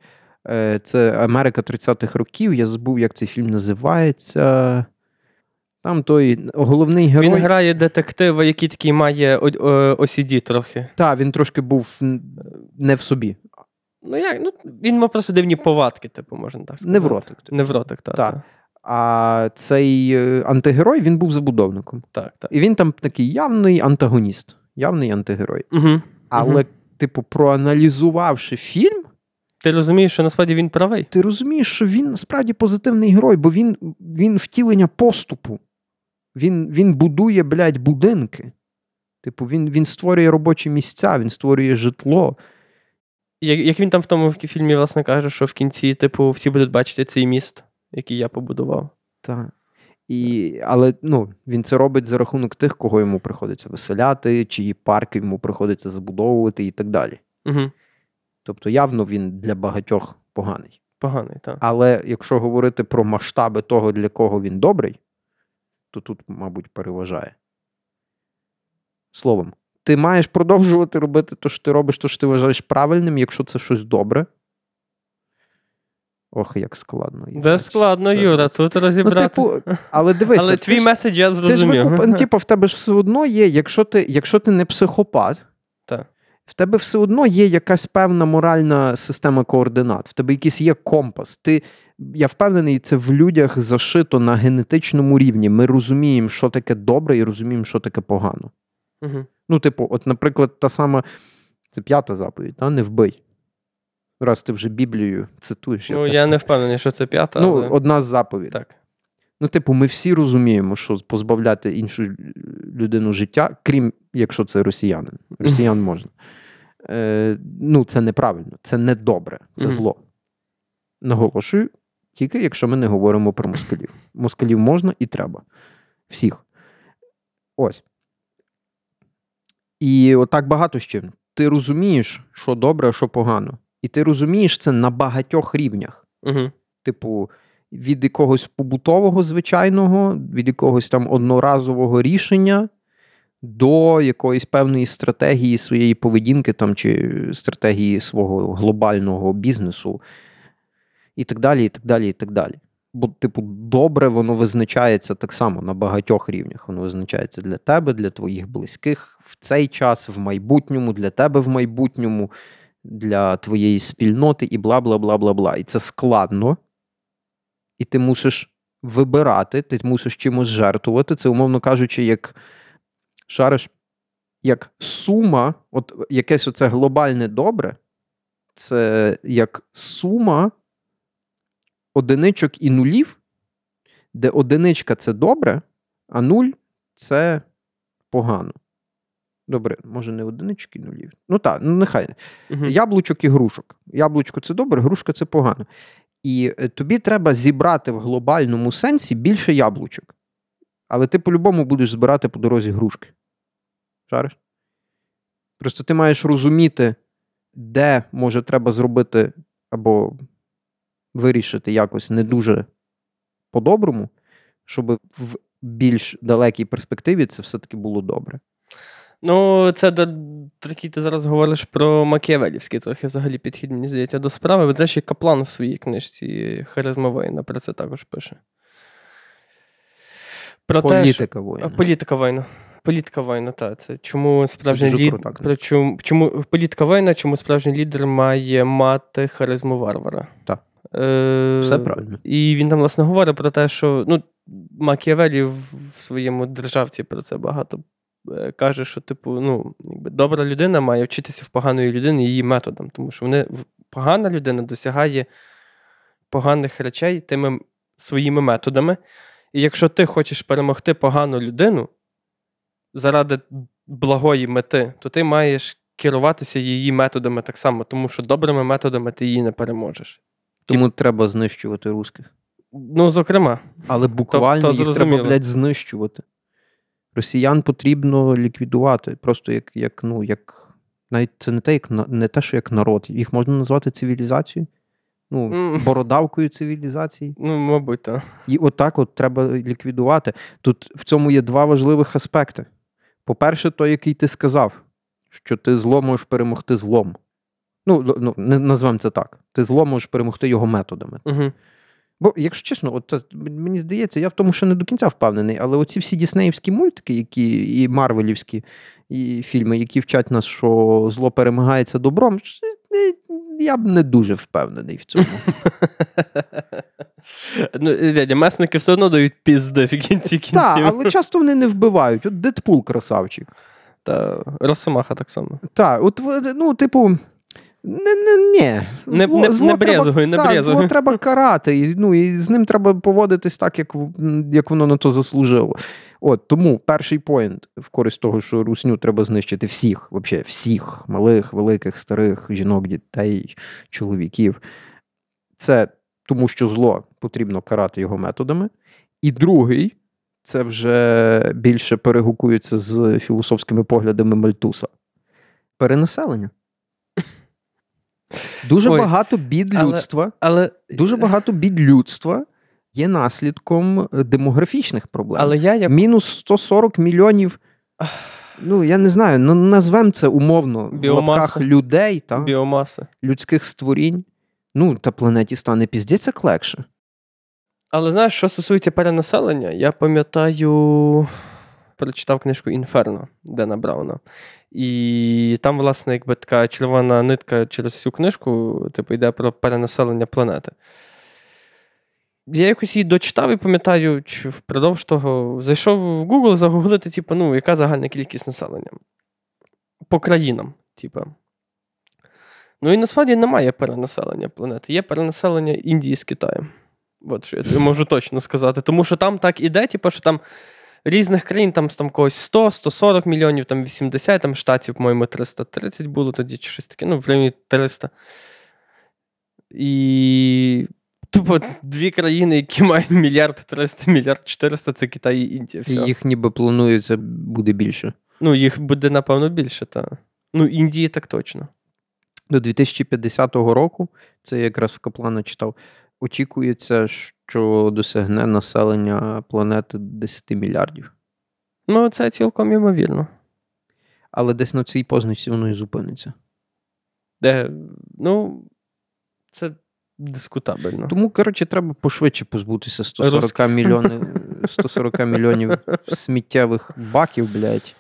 Е, Це Америка 30-х років. Я забув, як цей фільм називається. Там той головний герой. Він грає детектива, який такий має OCD трохи. Та, він трошки був не в собі. Ну, як? Ну, він мав просто дивні повадки, типу, можна так сказати. Невротик, типу. Невротик, так. Так. Так, А цей е, антигерой він був забудовником. так. так. І він там такий явний антагоніст, явний антигерой. Угу. Але типу, проаналізувавши фільм, Ти розумієш, що насправді він правий. ти розумієш, що він насправді позитивний герой, бо він, він втілення поступу. Він, він будує, блядь, будинки. Типу, він, він створює робочі місця, він створює житло. Як, як він там в тому фільмі, власне, каже, що в кінці, типу, всі будуть бачити цей міст, який я побудував. Та. І, але ну, він це робить за рахунок тих, кого йому приходиться виселяти, чиї парки йому приходиться забудовувати і так далі. Угу. Тобто, явно він для багатьох поганий. Поганий, так. Але якщо говорити про масштаби того, для кого він добрий, то тут, мабуть, переважає. Словом, ти маєш продовжувати робити те, що ти робиш, то що ти вважаєш правильним, якщо це щось добре. Ох, як складно. Де їбать. складно, Це- Юра, тут Ну, розібрати. типу, але [laughs] дивися, Але твій ж- меседж я ти ж зрозумів. типу, в тебе ж все одно є, якщо ти, якщо ти не психопат, Так. в тебе все одно є якась певна моральна система координат, в тебе якийсь є компас. Ти, я впевнений, це в людях зашито на генетичному рівні. Ми розуміємо, що таке добре, і розуміємо, що таке погано. Угу. Ну, типу, от, наприклад, та сама, це п'ята заповідь, та? не вбий. Раз ти вже Біблію цитуєш. Ну, теж я так. не впевнений, що це п'ята, Ну, але... одна з заповідей. Так. Ну, типу, ми всі розуміємо, що позбавляти іншу людину життя, крім якщо це росіянин. Росіян можна. Е, ну, це неправильно, це не добре, це зло. Наголошую, тільки якщо ми не говоримо про москалів. Москалів можна і треба. Всіх. Ось. І отак багато чим. Ти розумієш, що добре, а що погано. І ти розумієш це на багатьох рівнях Угу. типу, від якогось побутового звичайного, від якогось там одноразового рішення до якоїсь певної стратегії своєї поведінки там, чи стратегії свого глобального бізнесу, і так далі, і так далі, і так далі. Бо, типу, добре, воно визначається так само на багатьох рівнях. Воно визначається для тебе, для твоїх близьких в цей час, в майбутньому, для тебе в майбутньому, для твоєї спільноти і бла бла бла бла бла. І це складно. І ти мусиш вибирати, ти мусиш чимось жертвувати. Це, умовно кажучи, як шариш, як сума, от якесь оце глобальне добре, це як сума одиничок і нулів, де одиничка це добре, а нуль це погано. Добре, може не одинички і нулів. Ну так, ну нехай. Угу. Яблучок і грушок. Яблучко це добре, грушка це погано. І е, тобі треба зібрати в глобальному сенсі більше яблучок. Але ти по-любому будеш збирати по дорозі грушки. Шариш? Просто ти маєш розуміти, де може треба зробити або вирішити якось не дуже по-доброму, щоб в більш далекій перспективі це все-таки було добре. Ну, це до такий ти зараз говориш про Макіавелівський трохи взагалі підхід, мені здається, до справи. Бо, до речі, Каплан в своїй книжці Харизма воїна про це також пише. Про. Політика воїна. Політика воїна. Політика воїна, так. Це чому справжній лідер. Чому, чому політика воїна, чому справжній лідер має мати харизму варвара? Так. Е, Все правильно. І він там, власне, говорить про те, що ну, Макіавелі в своєму державці про це багато е, каже, що, типу, ну, якби добра людина має вчитися в поганої людини її методам, тому що вони, погана людина досягає поганих речей тими своїми методами. І якщо ти хочеш перемогти погану людину заради благої мети, то ти маєш керуватися її методами так само, тому що добрими методами ти її не переможеш. Тому треба знищувати русських. Ну, зокрема, Але буквально то їх треба, блядь, знищувати. Росіян потрібно ліквідувати. Просто як, як ну, як. Навіть це не те, як не те, що як народ. Їх можна назвати цивілізацією. Ну, бородавкою цивілізації. ну, мабуть, так. І отак от треба ліквідувати. Тут в цьому є два важливих аспекти. По-перше, той, який ти сказав, що ти зло можеш перемогти злом. Ну, ну назвемо це так. Ти зло можеш перемогти його методами. Угу. Бо, якщо чесно, от це, мені здається, я в тому ще не до кінця впевнений, але оці всі діснеївські мультики, які, і Марвелівські і фільми, які вчать нас, що зло перемагається добром, я б не дуже впевнений в цьому. [laughs] ну, дядя, месники все одно дають пізди в кінці [laughs] кінців. Так, але часто вони не вбивають. От Дедпул красавчик. Та Росомаха так само. Так, от ну, типу. Не, не, ні. Не- не- не брезгуй, не та, брезгуй. Зло треба карати, і, ну, і з ним треба поводитись так, як, як воно на то заслужило. От, тому перший point в користь того, що русню треба знищити всіх, вообще всіх малих, великих, старих, жінок, дітей, чоловіків. Це тому, що зло потрібно карати його методами. І другий, це вже більше перегукується з філософськими поглядами Мальтуса. Перенаселення. Дуже Ой, багато бід але- людства, Але, дуже багато бід людства є наслідком е, демографічних проблем. але я як Мінус 140 мільйонів. Ну, я не знаю, ну назвемо це умовно в лапках людей та біомаса. людських створінь. Ну, та планеті стане піздець легше. Але знаєш, що стосується перенаселення, я пам'ятаю, прочитав книжку Інферно Дена Брауна. І там, власне, якби така червона нитка через всю книжку, типу, йде про перенаселення планети. Я якось її дочитав і пам'ятаю, чи впродовж того зайшов в Google загуглити, типу, ну, яка загальна кількість населення по країнам, типу. Ну і насправді немає перенаселення планети. Є перенаселення Індії з Китаєм. От що я можу точно сказати. Тому що там так іде, типу, що там різних країн, там, там когось 100, 140 мільйонів, там 80, там штатів, по-моєму, 330 було тоді, чи щось таке, ну, в районі 300. І. Тупо дві країни, які мають мільярд 300, мільярд 400, це Китай і Індія. Все. Їх ніби планується буде більше. Ну, їх буде, напевно, більше, та. Ну, Індії так точно. До 2050 року, це я якраз в Каплана читав, очікується, що досягне населення планети 10 мільярдів. Ну, це цілком ймовірно. Але десь на цій позначці воно і зупиниться. Де, ну, це дискутабельно. Тому, коротше, треба пошвидше позбутися 140 Русських. мільйонів, 140 мільйонів сміттєвих баків, блядь.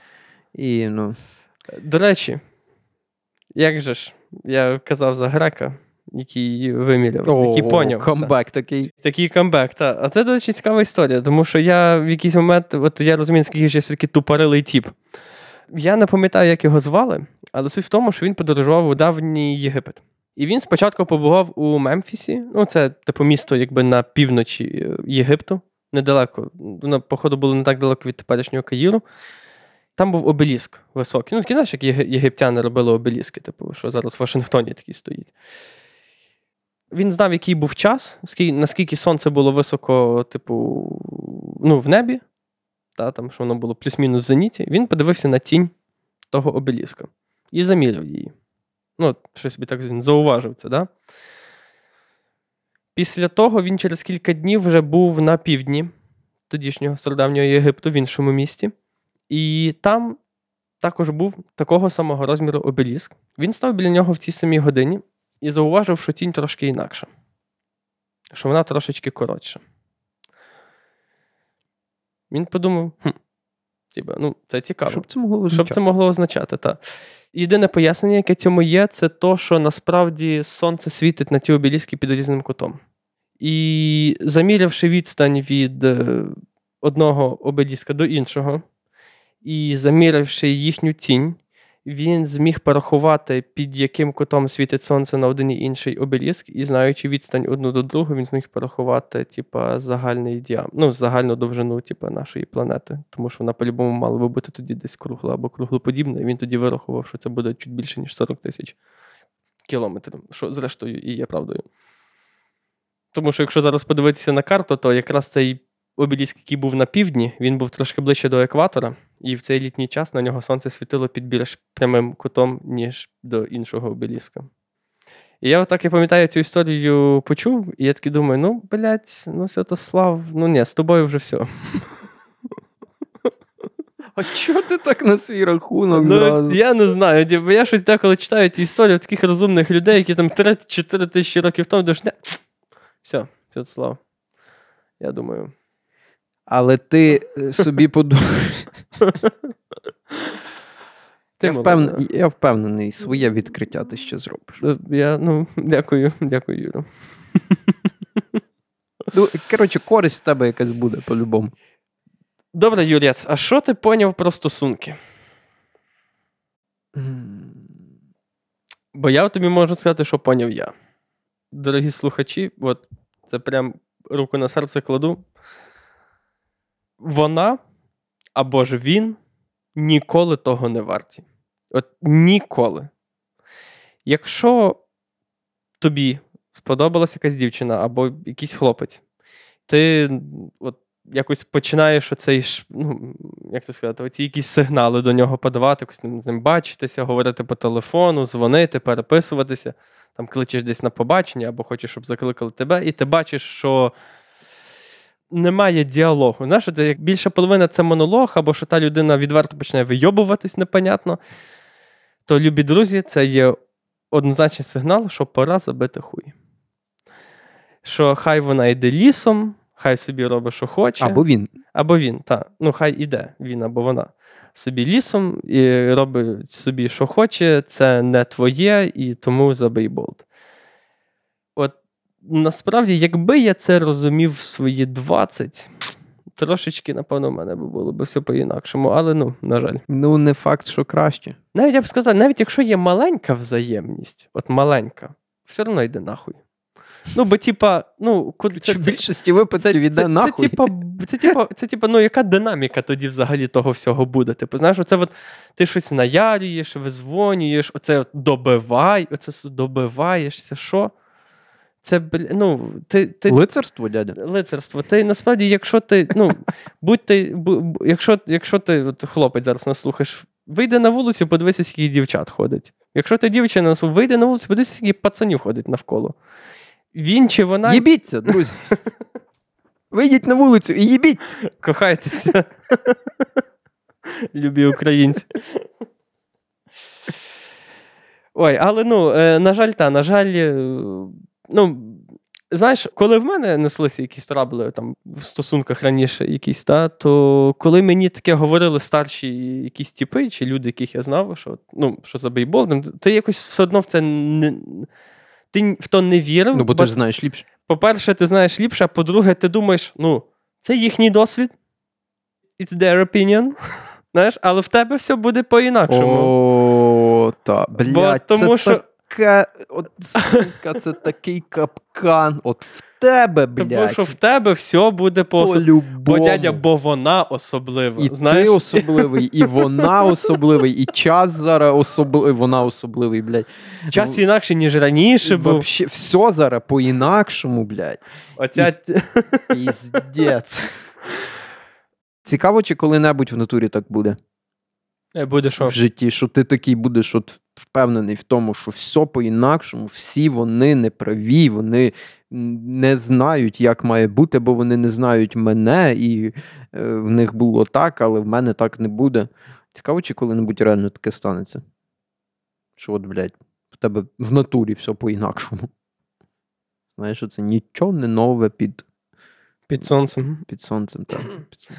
І, ну, До речі, як же ж, я казав за грека, який її виміряв, який поняв. та. Камбек такий. Такий камбек, так. А це, до речі, цікава історія, тому що я в якийсь момент, от я розумію, скільки ж я все-таки тупорилий тіп. Я не пам'ятаю, як його звали, але суть в тому, що він подорожував у давній Єгипет. І він спочатку побував у Мемфісі, ну це типу місто якби на півночі е, Єгипту, недалеко. Воно, походу, було не так далеко від теперішнього Каїру. Там був обеліск високий. Ну, знаєш, як єгиптяни робили обеліски, типу, що зараз в Вашингтоні такий стоїть. Він знав, який був час, наскільки сонце було високо, типу, ну, в небі, та, там, що воно було плюс-мінус в зеніті. Він подивився на тінь того обеліска і заміряв її. Ну, щось собі так він зауважив це, да? Після того він через кілька днів вже був на півдні тодішнього стародавнього Єгипту в іншому місті. І там також був такого самого розміру обеліск. Він став біля нього в цій самій годині і зауважив, що тінь трошки інакша, що вона трошечки коротша. Він подумав: хм, тіба, ну, це цікаво. Щоб це могло Що б це могло означати, так. Єдине пояснення, яке цьому є, це то, що насправді сонце світить на ті обеліски під різним кутом. І замірявши відстань від е, одного обеліска до іншого, і замірявши їхню тінь, він зміг порахувати, під яким кутом світить сонце на один і інший обеліск, і знаючи відстань одну до другого, він зміг порахувати, типа, загальний діам... ну, загальну довжину типа, нашої планети. Тому що вона по-любому мала би бути тоді десь кругла або круглоподібна, і він тоді вирахував, що це буде чуть більше, ніж 40 тисяч кілометрів, що зрештою і є правдою. Тому що якщо зараз подивитися на карту, то якраз цей обеліск, який був на півдні, він був трошки ближче до екватора, і в цей літній час на нього сонце світило під більш прямим кутом, ніж до іншого обеліска. І я отак, я пам'ятаю, цю історію почув, і я такий думаю: ну, блядь, ну Святослав, ну ні, з тобою вже все. А чого ти так на свій рахунок Ну, зразу? я не знаю, бо я щось деколи читаю ці історії таких розумних людей, які там 3-4 тисячі років тому, думаєш, не, все, Святослав. Я думаю. Але ти е, собі подумав. Ти я, впевнен, я впевнений, своє відкриття ти ще зробиш. Ну, я, ну, Дякую, дякую, Юра. Ну, Коротше, користь з тебе якась буде по-любому. Добре, Юрець, а що ти поняв про стосунки? Бо я тобі можу сказати, що поняв я. Дорогі слухачі, от це прям руку на серце кладу. Вона або ж він ніколи того не варті. От ніколи. Якщо тобі сподобалась якась дівчина або якийсь хлопець, ти от якось починаєш оцей, ну, як це сказати, оці якісь сигнали до нього подавати, якось з ним бачитися, говорити по телефону, дзвонити, переписуватися, там кличеш десь на побачення або хочеш, щоб закликали тебе, і ти бачиш, що. Немає діалогу. Знаєш, це як більша половина це монолог, або що та людина відверто починає вийобуватись непонятно. То, любі друзі, це є однозначний сигнал, що пора забити хуй. Що хай вона йде лісом, хай собі робить, що хоче. Або він. Або він, так. Ну, хай іде, він або вона. Собі лісом і робить собі, що хоче, це не твоє, і тому забий болт. Насправді, якби я це розумів в свої 20, трошечки, напевно, в мене би було б все по-інакшому, але ну, на жаль. Ну, не факт, що краще. Навіть я б сказав, навіть якщо є маленька взаємність, от маленька, все одно йде нахуй. Ну, бо, типа, ну, це, це, в більшості випадків іде це, нахуй. Це, типа, це, типа, це, типа, ну, яка динаміка тоді взагалі того всього буде? Типу, знаєш, оце от ти щось наярюєш, визвонюєш, оце от добивай, оце добиваєшся, що? Це, ну, ти, ти... Лицарство, дядя? Лицарство. Ти насправді, якщо ти, ну, [laughs] будь ти, якщо, якщо ти от, хлопець зараз нас слухаєш, вийди на вулицю, подивися, скільки дівчат ходить. Якщо ти дівчина, вийди на вулицю, подивися, скільки пацанів ходить навколо. Він чи вона. Їбіться, друзі. [laughs] Вийдіть на вулицю і їбіться. Кохайтеся. [laughs] Любі українці. Ой, але ну, е, на жаль, та, на жаль, е, ну, знаєш, коли в мене неслися якісь трабли там в стосунках раніше, якісь, та, то коли мені таке говорили старші якісь тіпи, чи люди, яких я знав, що ну, що за бейбол, ти якось все одно в це не ти в то не вірив. Ну, бо ти ж знаєш ліпше. По-перше, ти знаєш ліпше, а по-друге, ти думаєш, ну, це їхній досвід. It's their opinion. [laughs] Знаєш, але в тебе все буде по-інакшому. О, та, блядь, Бо, тому це що... така, от, сука, це такий капкан. От в тебе, блядь. Тому що в тебе все буде по особливому. Бо дядя, бо вона особлива. І знаєш? ти особливий, і вона [laughs] особливий, і час зараз особливий, вона особливий, блядь. Час інакше, ніж раніше був. Вообще, все зараз по-інакшому, блядь. Оця... Піздець. Цікаво, чи коли-небудь в натурі так буде. Е, буде? В житті, що ти такий будеш от впевнений в тому, що все по-інакшому, всі вони неправі, вони не знають, як має бути, бо вони не знають мене, і е, в них було так, але в мене так не буде. Цікаво, чи коли-небудь реально таке станеться. Що, от, блядь, в тебе в натурі все по-інакшому. Знаєш, що це нічого не нове під під сонцем. Під сонцем, так. Під сонцем.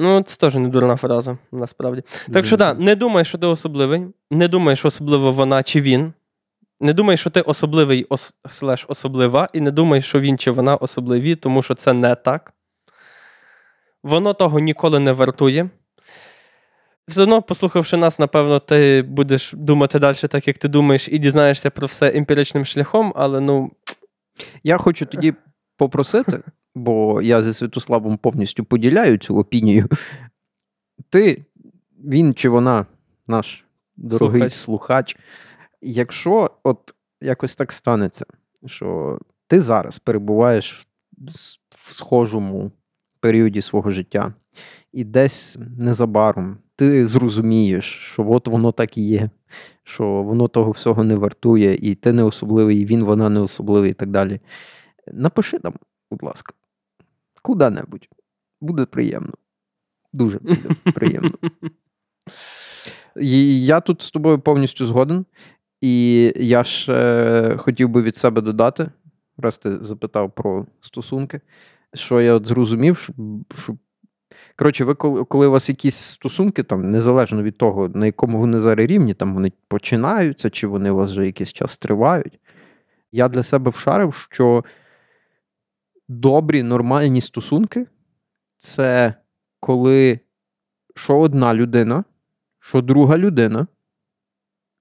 Ну, це теж не дурна фраза, насправді. Так що так, не думай, що ти особливий. Не думай, що особливо вона чи він. Не думай, що ти особливий ос... слеш особлива, і не думай, що він чи вона особливі, тому що це не так. Воно того ніколи не вартує. Все одно, послухавши нас, напевно, ти будеш думати далі, так як ти думаєш, і дізнаєшся про все емпіричним шляхом, але ну. Я хочу тоді попросити бо я зі Святославом повністю поділяю цю опінію. Ти, він чи вона, наш дорогий слухач, слухач якщо от якось так станеться, що ти зараз перебуваєш в схожому періоді свого життя, і десь незабаром ти зрозумієш, що от воно так і є, що воно того всього не вартує, і ти не особливий, і він, вона не особливий, і так далі. Напиши нам, будь ласка. Куди-небудь. Буде приємно. Дуже буде приємно. [laughs] І Я тут з тобою повністю згоден. І я ще хотів би від себе додати, раз ти запитав про стосунки, що я от зрозумів, що. що Коротше, ви коли, коли у вас якісь стосунки, там, незалежно від того, на якому вони зараз рівні, там вони починаються, чи вони у вас вже якийсь час тривають, я для себе вшарив, що добрі, нормальні стосунки це коли що одна людина, що друга людина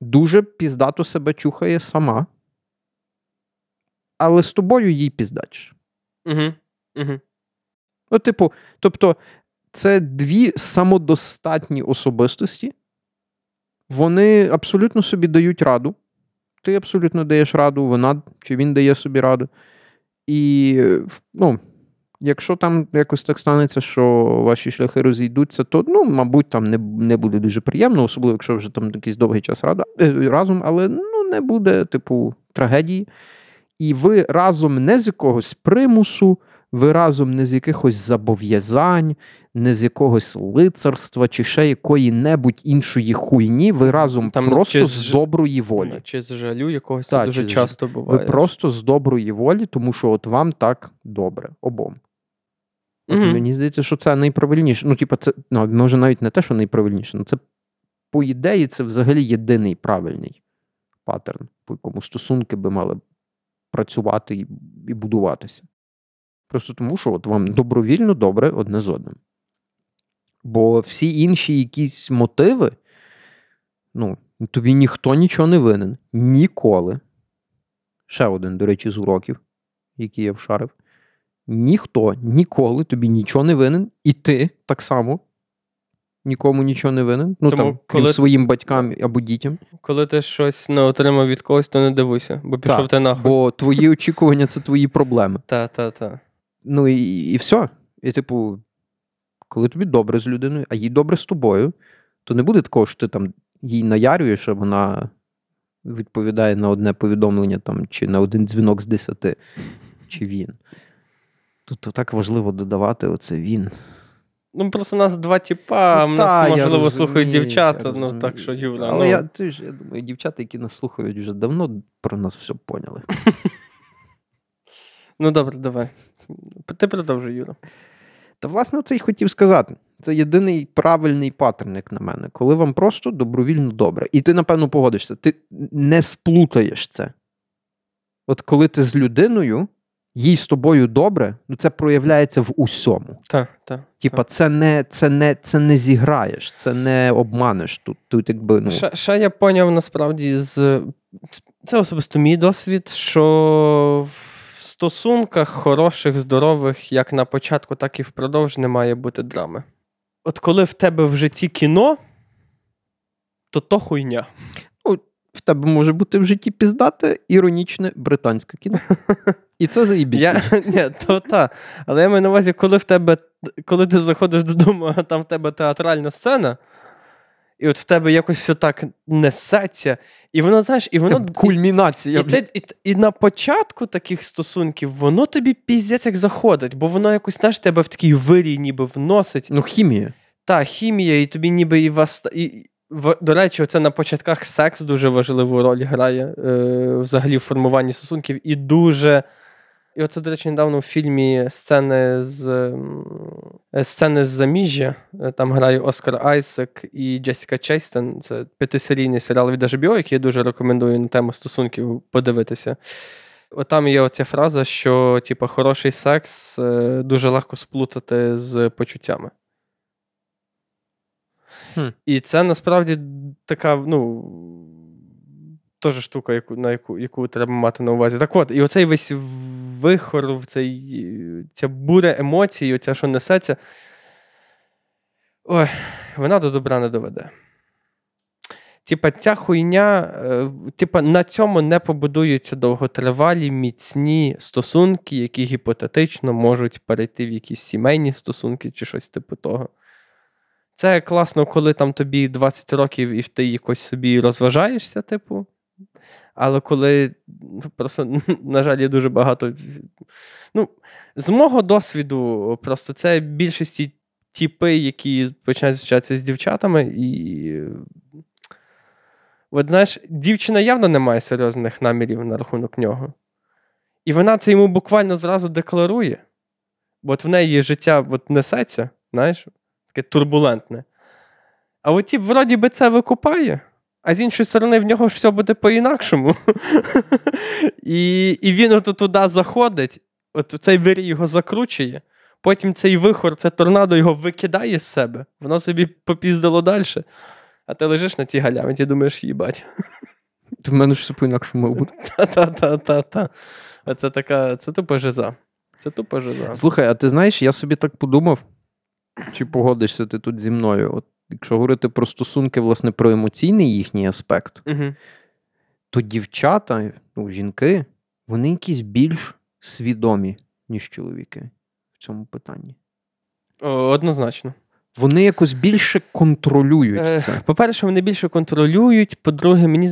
дуже піздато себе чухає сама, але з тобою їй піздачиш. Угу. Угу. Ну, типу, тобто, це дві самодостатні особистості, вони абсолютно собі дають раду. Ти абсолютно даєш раду, вона чи він дає собі раду. І ну, якщо там якось так станеться, що ваші шляхи розійдуться, то, ну, мабуть, там не, не буде дуже приємно, особливо, якщо вже там якийсь довгий час рада, е, разом, але ну, не буде, типу, трагедії. І ви разом не з якогось примусу, ви разом не з якихось зобов'язань, не з якогось лицарства чи ще якої-небудь іншої хуйні, ви разом Там просто з з- доброї волі. Чи з жалю якогось Та, це дуже часто Ви просто з доброї волі, тому що от вам так добре обом. Мгм. Мені здається, що це найправильніше. Ну, типа, це ну, може навіть не те, що найправильніше, ну це по ідеї, це взагалі єдиний правильний паттерн, по якому стосунки би мали працювати і, і будуватися. Просто тому, що от вам добровільно добре одне з одним. Бо всі інші якісь мотиви, ну, тобі ніхто нічого не винен. Ніколи. Ще один, до речі, з уроків, який я вшарив. Ніхто ніколи тобі нічого не винен, і ти так само нікому нічого не винен. Ну, Тому там, крім коли- своїм батькам або дітям. Коли ти щось не отримав від когось, то не дивуйся, бо пішов Так, ти нахуй. Бо твої очікування це твої проблеми. Та, та, та. Ну і, і все. І, типу, коли тобі добре з людиною, а їй добре з тобою, то не буде такого, що ти там їй наярюєш, а вона відповідає на одне повідомлення там, чи на один дзвінок з десяти, чи він. Тут то так важливо додавати оце він. Ну, просто нас два тіпа, а Ну, нас, можливо, слухають дівчата. Ну, так що, Юра. Але ну, я, ти ж, я думаю, дівчата, які нас слухають, вже давно про нас все поняли. [laughs] ну добре, давай. Ти продовжуй, Юра. Та, власне, це й хотів сказати. Це єдиний правильний паттерн, як на мене, коли вам просто добровільно добре. І ти, напевно, погодишся, ти не сплутаєш це. От коли ти з людиною, їй з тобою добре, ну це проявляється в усьому. Так, так. Типа, це не, це, не, це не зіграєш, це не обманеш. Тут, тут якби, ну, Ще, ще я поняв насправді з. Це особисто мій досвід, що стосунках хороших, здорових, як на початку, так і впродовж не має бути драми. От коли в тебе в житті кіно, то то хуйня. в тебе може бути в житті піздате, іронічне британське кіно. І це заїбісь. Я, [laughs] ні, то та. Але я маю на увазі, коли в тебе, коли ти заходиш додому, а там в тебе театральна сцена, і от в тебе якось все так несеться, і воно, знаєш, і воно. Це кульмінація. І, ти, і, і на початку таких стосунків воно тобі піздець як заходить, бо воно якось, знаєш, тебе в такий вирій ніби вносить. Ну, хімія. Та, хімія, і тобі ніби і вас. І, в, до речі, оце на початках секс дуже важливу роль грає е, взагалі в формуванні стосунків. І дуже. І оце, до речі, недавно в фільмі сцени з е, сцени з заміжжя. е, Там грає Оскар Айсек і Джесіка Чейстен. Це п'ятисерійний серіал від HBO, який я дуже рекомендую на тему стосунків подивитися. От там є оця фраза, що типу, хороший секс е, дуже легко сплутати з почуттями. Хм. І це насправді така, ну. Теж штука, яку, на яку, яку треба мати на увазі. Так от, і оцей весь вихор, цей, ця буря емоцій, оця, що несеться, ой, вона до добра не доведе. Типа, ця хуйня, е, типа, на цьому не побудуються довготривалі, міцні стосунки, які гіпотетично можуть перейти в якісь сімейні стосунки чи щось типу того. Це класно, коли там тобі 20 років і ти якось собі розважаєшся, типу. Але коли ну, просто, [laughs] на жаль, є дуже багато. Ну, з мого досвіду, просто це більшості тіпи, які починають зустрічатися з дівчатами, і. От знаєш, дівчина явно не має серйозних намірів на рахунок нього. І вона це йому буквально зразу декларує. Бо от в неї життя от несеться, знаєш, таке турбулентне. А от тіп, вроді би, це викупає, а з іншої сторони, в нього ж все буде по-інакшому. [laughs] І і він от туди заходить, от цей вирій його закручує, потім цей вихор, це торнадо його викидає з себе, воно собі попіздило далі. А ти лежиш на цій галяві, ти думаєш, їбать. [laughs] Ти в мене ж все по-інакшому має бути. [laughs] Та-та-та-та-та. Оце така, це тупо жиза. Це тупо жиза. Слухай, а ти знаєш, я собі так подумав, чи погодишся ти тут зі мною? От якщо говорити про стосунки, власне, про емоційний їхній аспект, Угу. то дівчата, ну, жінки, вони якісь більш свідомі, ніж чоловіки в цьому питанні. Однозначно. Вони якось більше контролюють Е, це. По-перше, вони більше контролюють. По-друге, мені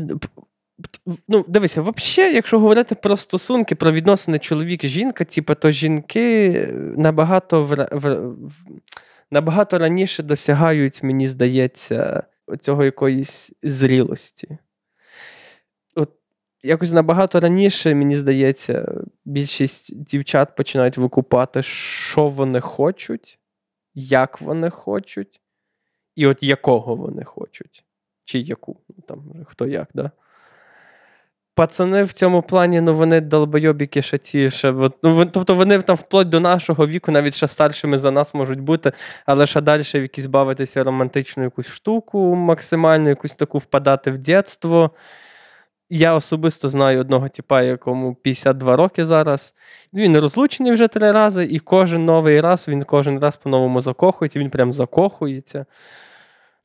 ну, дивися, взагалі, якщо говорити про стосунки, про відносини чоловік-жінка, типу, то жінки набагато в, в, в- набагато раніше досягають, мені здається, цього якоїсь зрілості. От якось набагато раніше, мені здається, більшість дівчат починають викупати, що вони хочуть, як вони хочуть, і от якого вони хочуть. Чи яку, ну там хто як, да? Пацани в цьому плані, ну вони долбойобіки ще ті, ще, ну, тобто вони там вплоть до нашого віку, навіть ще старшими за нас можуть бути, але ще далі в якісь бавитися романтичну якусь штуку, максимально якусь таку впадати в дєтство. Я особисто знаю одного типа, якому 52 роки зараз. Він розлучений вже три рази, і кожен новий раз він кожен раз по-новому закохується, він прям закохується.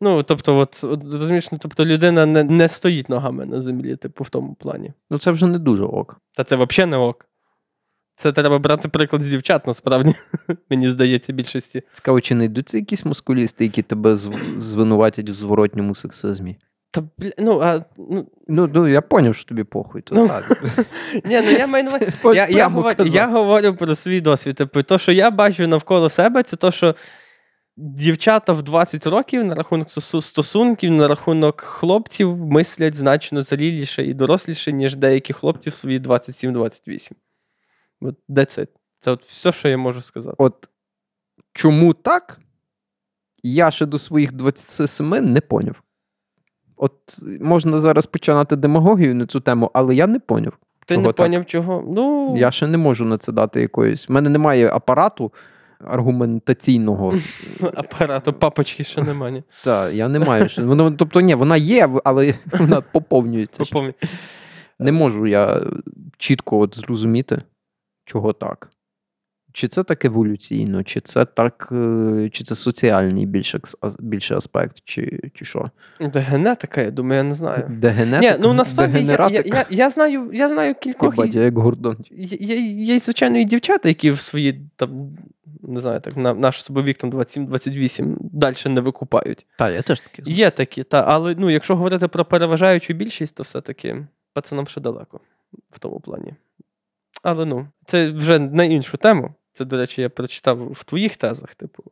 Ну, тобто, от, розумієш, ну, тобто людина не, не стоїть ногами на землі, типу, в тому плані. Ну це вже не дуже ок. Та це взагалі не ок. Це треба брати приклад з дівчат, насправді, [laughs] мені здається, більшості. Цікаво, чи не йдуться якісь мускулісти, які тебе зв- звинуватять в зворотньому сексизмі? Та, бля, ну, а, ну, Ну, ну я поняв, що тобі похуй. То Ну, так. [laughs] ні, ну я маю От я, я, говорю, я говорю про свій досвід. Типу, то, що я бачу навколо себе, це то, що дівчата в 20 років на рахунок стосунків, на рахунок хлопців мислять значно зріліше і доросліше, ніж деякі хлопці в свої 27-28. От that's it. Це от все, що я можу сказати. От чому так? Я ще до своїх 27 не поняв. От можна зараз починати демагогію на цю тему, але я не поняв. Ти не так? поняв, чого? Ну, Я ще не можу на це дати якоїсь. У мене немає апарату аргументаційного. [laughs] апарату папочки ще немає. Та, я не маю. Воно, тобто, ні, вона є, але [laughs] вона поповнюється. Не можу я чітко от зрозуміти, чого так. Чи це так еволюційно, чи це так, е, чи це соціальний більше, більше аспект, чи, чи що? Це генетика, я думаю, я не знаю. Дегенетик? Ні, ну насправді я, я, я, я знаю, я знаю кількох. Єбать, як Гордон. Є, є, є, звичайно, і дівчата, які в свої там, не знаю, так, на наш собовік там 27-28 далі не викупають. Та, я теж такі. Є такі, та, але ну, якщо говорити про переважаючу більшість, то все-таки пацанам ще далеко в тому плані. Але ну, це вже на іншу тему. Це, до речі, я прочитав в твоїх тезах, типу,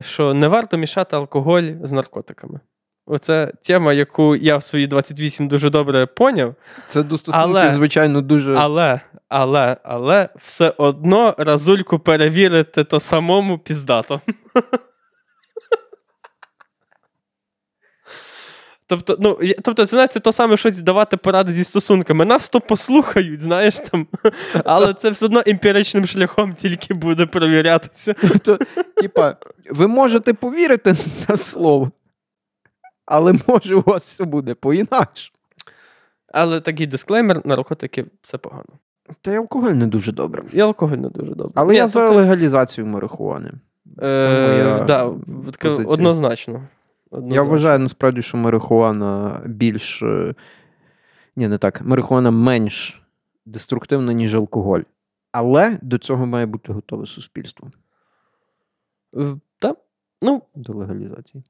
що не варто мішати алкоголь з наркотиками. Оце тема, яку я в свої 28 дуже добре поняв. Це до стосунків, Але- звичайно, дуже. Але, але, але все одно разульку перевірити то самому піздато. [laughs] Тобто, ну, я- тобто, це знаєте, це то саме щось давати поради зі стосунками. Нас то послухають, знаєш там, але це все одно емпіричним шляхом тільки буде перевірятися. Тобто, типа, ви можете повірити на слово, але може у вас все буде по-інакше. Але такий дисклеймер, наркотики все погано. Та й алкоголь не дуже добре. І алкоголь не дуже добре. Але Ні, я за тобто, легалізацію марихуани. е, моя да, позиція. однозначно. Я вважаю насправді, що марихуана більш. е, Ні, не так. Марихуана менш деструктивна, ніж алкоголь. Але до цього має бути готове суспільство Е, Та, ну, до легалізації.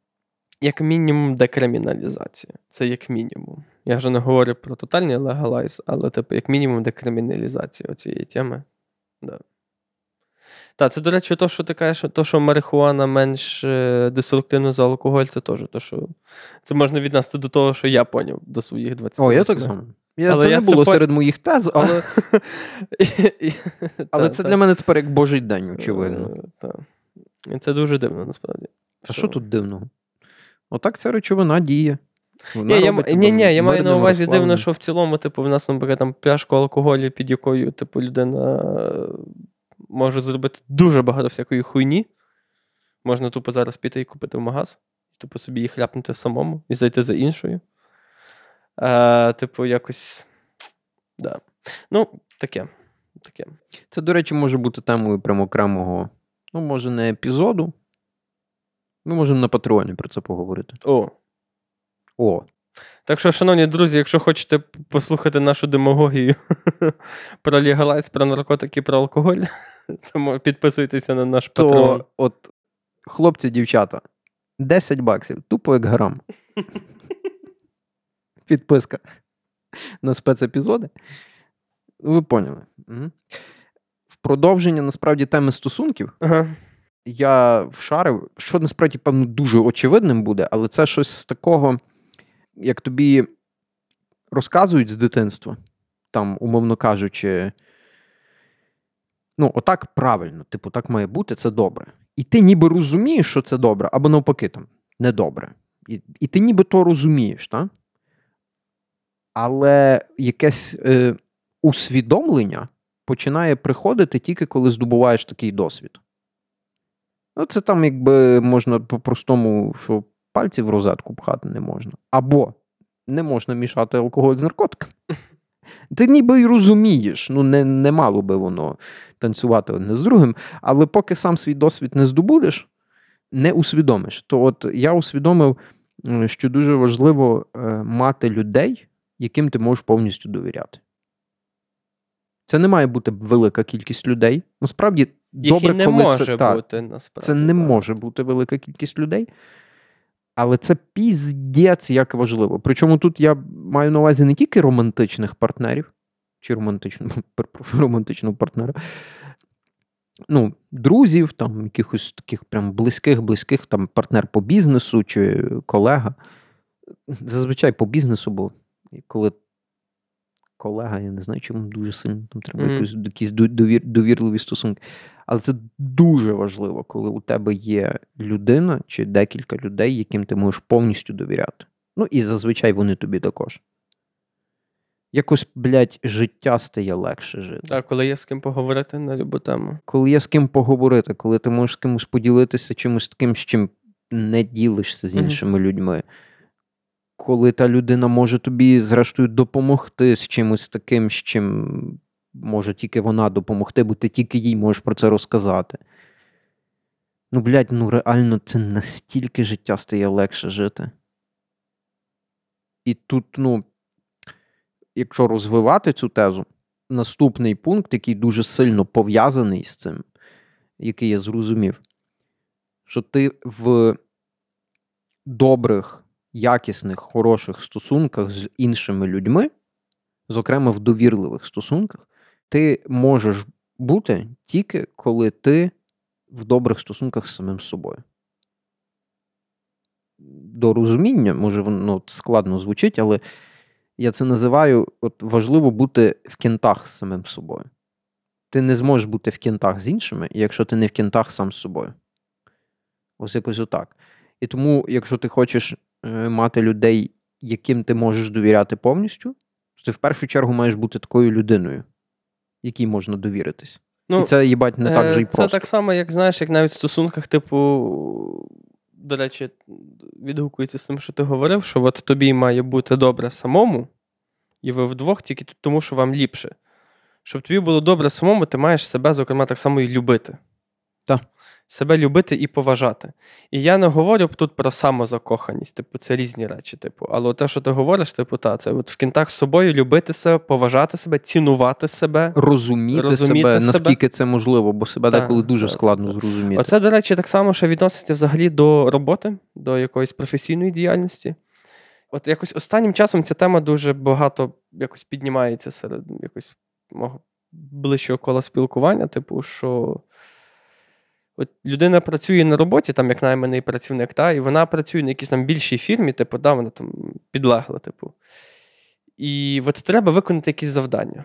Як мінімум, декриміналізація. Це як мінімум. Я вже не говорю про тотальний легалайз, але, типу, як мінімум, декриміналізація цієї теми. Да. Так, це, до речі, то, що ти кажеш, то, що марихуана менш е, деструктивна за алкоголь, це теж то, що це можна віднести до того, що я поняв до своїх 20 О, я так само. Я, Але це я не це було по- серед моїх тез, але, [laughs] але це для мене тепер як божий день, очевидно. Е, Це дуже дивно, насправді. А що тут дивного? Отак ця речовина діє. Вона Ні, я, робить ні, ні, я маю на увазі дивно, що в цілому, типу, в нас, наприклад, там пляшку алкоголю, під якою, типу, людина е, може зробити дуже багато всякої хуйні. Можна тупо зараз піти і купити в магаз типу, собі їх ляпнути самому і зайти за іншою. Е, Типу, якось. Да. Ну, таке. таке. Це, до речі, може бути темою прямо окремого, ну, може, не епізоду. Ми можемо на Патреоні про це поговорити. О. О, Так що, шановні друзі, якщо хочете послухати нашу демагогію [laughs] про легалайз, про наркотики, про алкоголь, [laughs] то підписуйтеся на наш то от хлопці, дівчата, 10 баксів, тупо як грам. [laughs] Підписка на спецепізоди. Ви поняли. Мгм. В продовження насправді теми стосунків Ага. Я вшарив, що насправді, певно, дуже очевидним буде, але це щось з такого, як тобі розказують з дитинства, там, умовно кажучи, ну, отак правильно, типу, так має бути, це добре. І ти ніби розумієш, що це добре, або навпаки, там, недобре. І, і ти ніби то розумієш, так? Але якесь е, усвідомлення починає приходити тільки коли здобуваєш такий досвід. Ну, це там, якби можна по-простому, що пальці в розетку пхати не можна. Або не можна мішати алкоголь з наркотиками. [laughs] Ти ніби й розумієш, ну не, не мало би воно танцювати одне з другим, але поки сам свій досвід не здобудеш, не усвідомиш. То от я усвідомив, що дуже важливо е, мати людей, яким ти можеш повністю довіряти. Це не має бути велика кількість людей. Насправді, Їх добре, і не коли може це бути насправді. Це не так. може бути велика кількість людей. Але це піздець як важливо. Причому тут я маю на увазі не тільки романтичних партнерів, чи романтичного, перепрошую, романтичного партнера. Ну, друзів, там, якихось таких прям близьких, близьких, там, партнер по бізнесу чи колега. Зазвичай по бізнесу, бо коли колега, я не знаю, чому дуже сильно там треба якось, якісь довір, довірливі стосунки. Але це дуже важливо, коли у тебе є людина чи декілька людей, яким ти можеш повністю довіряти. Ну і зазвичай вони тобі також. Якось, блядь, життя стає легше жити. Так, коли є з ким поговорити на любу тему. Коли є з ким поговорити, коли ти можеш з кимось поділитися чимось таким, з чим не ділишся з іншими людьми. Коли та людина може тобі, зрештою, допомогти з чимось таким, з чим може тільки вона допомогти, бо ти тільки їй можеш про це розказати. Ну, блядь, ну реально це настільки життя стає легше жити. І тут, ну, якщо розвивати цю тезу, наступний пункт, який дуже сильно пов'язаний з цим, який я зрозумів, що ти в добрих, якісних, хороших стосунках з іншими людьми, зокрема в довірливих стосунках, ти можеш бути тільки коли ти в добрих стосунках з самим собою. До розуміння, може, воно складно звучить, але я це називаю от важливо бути в кінтах з самим собою. Ти не зможеш бути в кінтах з іншими, якщо ти не в кінтах сам з собою. Ось якось отак. І тому, якщо ти хочеш е, мати людей, яким ти можеш довіряти повністю, то ти в першу чергу маєш бути такою людиною, якій можна довіритись. Ну, І це, їбать, не так же й просто. Це так само, як знаєш, як навіть в стосунках, типу, до речі, відгукується з тим, що ти говорив, що от тобі має бути добре самому, і ви вдвох тільки тому, що вам ліпше. Щоб тобі було добре самому, ти маєш себе, зокрема, так само і любити. Так. Себе любити і поважати. І я не говорю тут про самозакоханість, типу, це різні речі, типу. Але те, що ти говориш, типу, та, це от в кінтах з собою любити себе, поважати себе, цінувати себе. Розуміти, Розуміти себе, себе. наскільки це можливо, бо себе Так, деколи дуже так, складно так. зрозуміти. Оце, до речі, так само, що відноситься взагалі до роботи, до якоїсь професійної діяльності. От якось останнім часом ця тема дуже багато якось піднімається серед якось мого ближчого кола спілкування, типу, що от людина працює на роботі, там як найманий працівник, та, і вона працює на якійсь там більшій фірмі, типу, да, вона там підлегла, типу. І от треба виконати якісь завдання.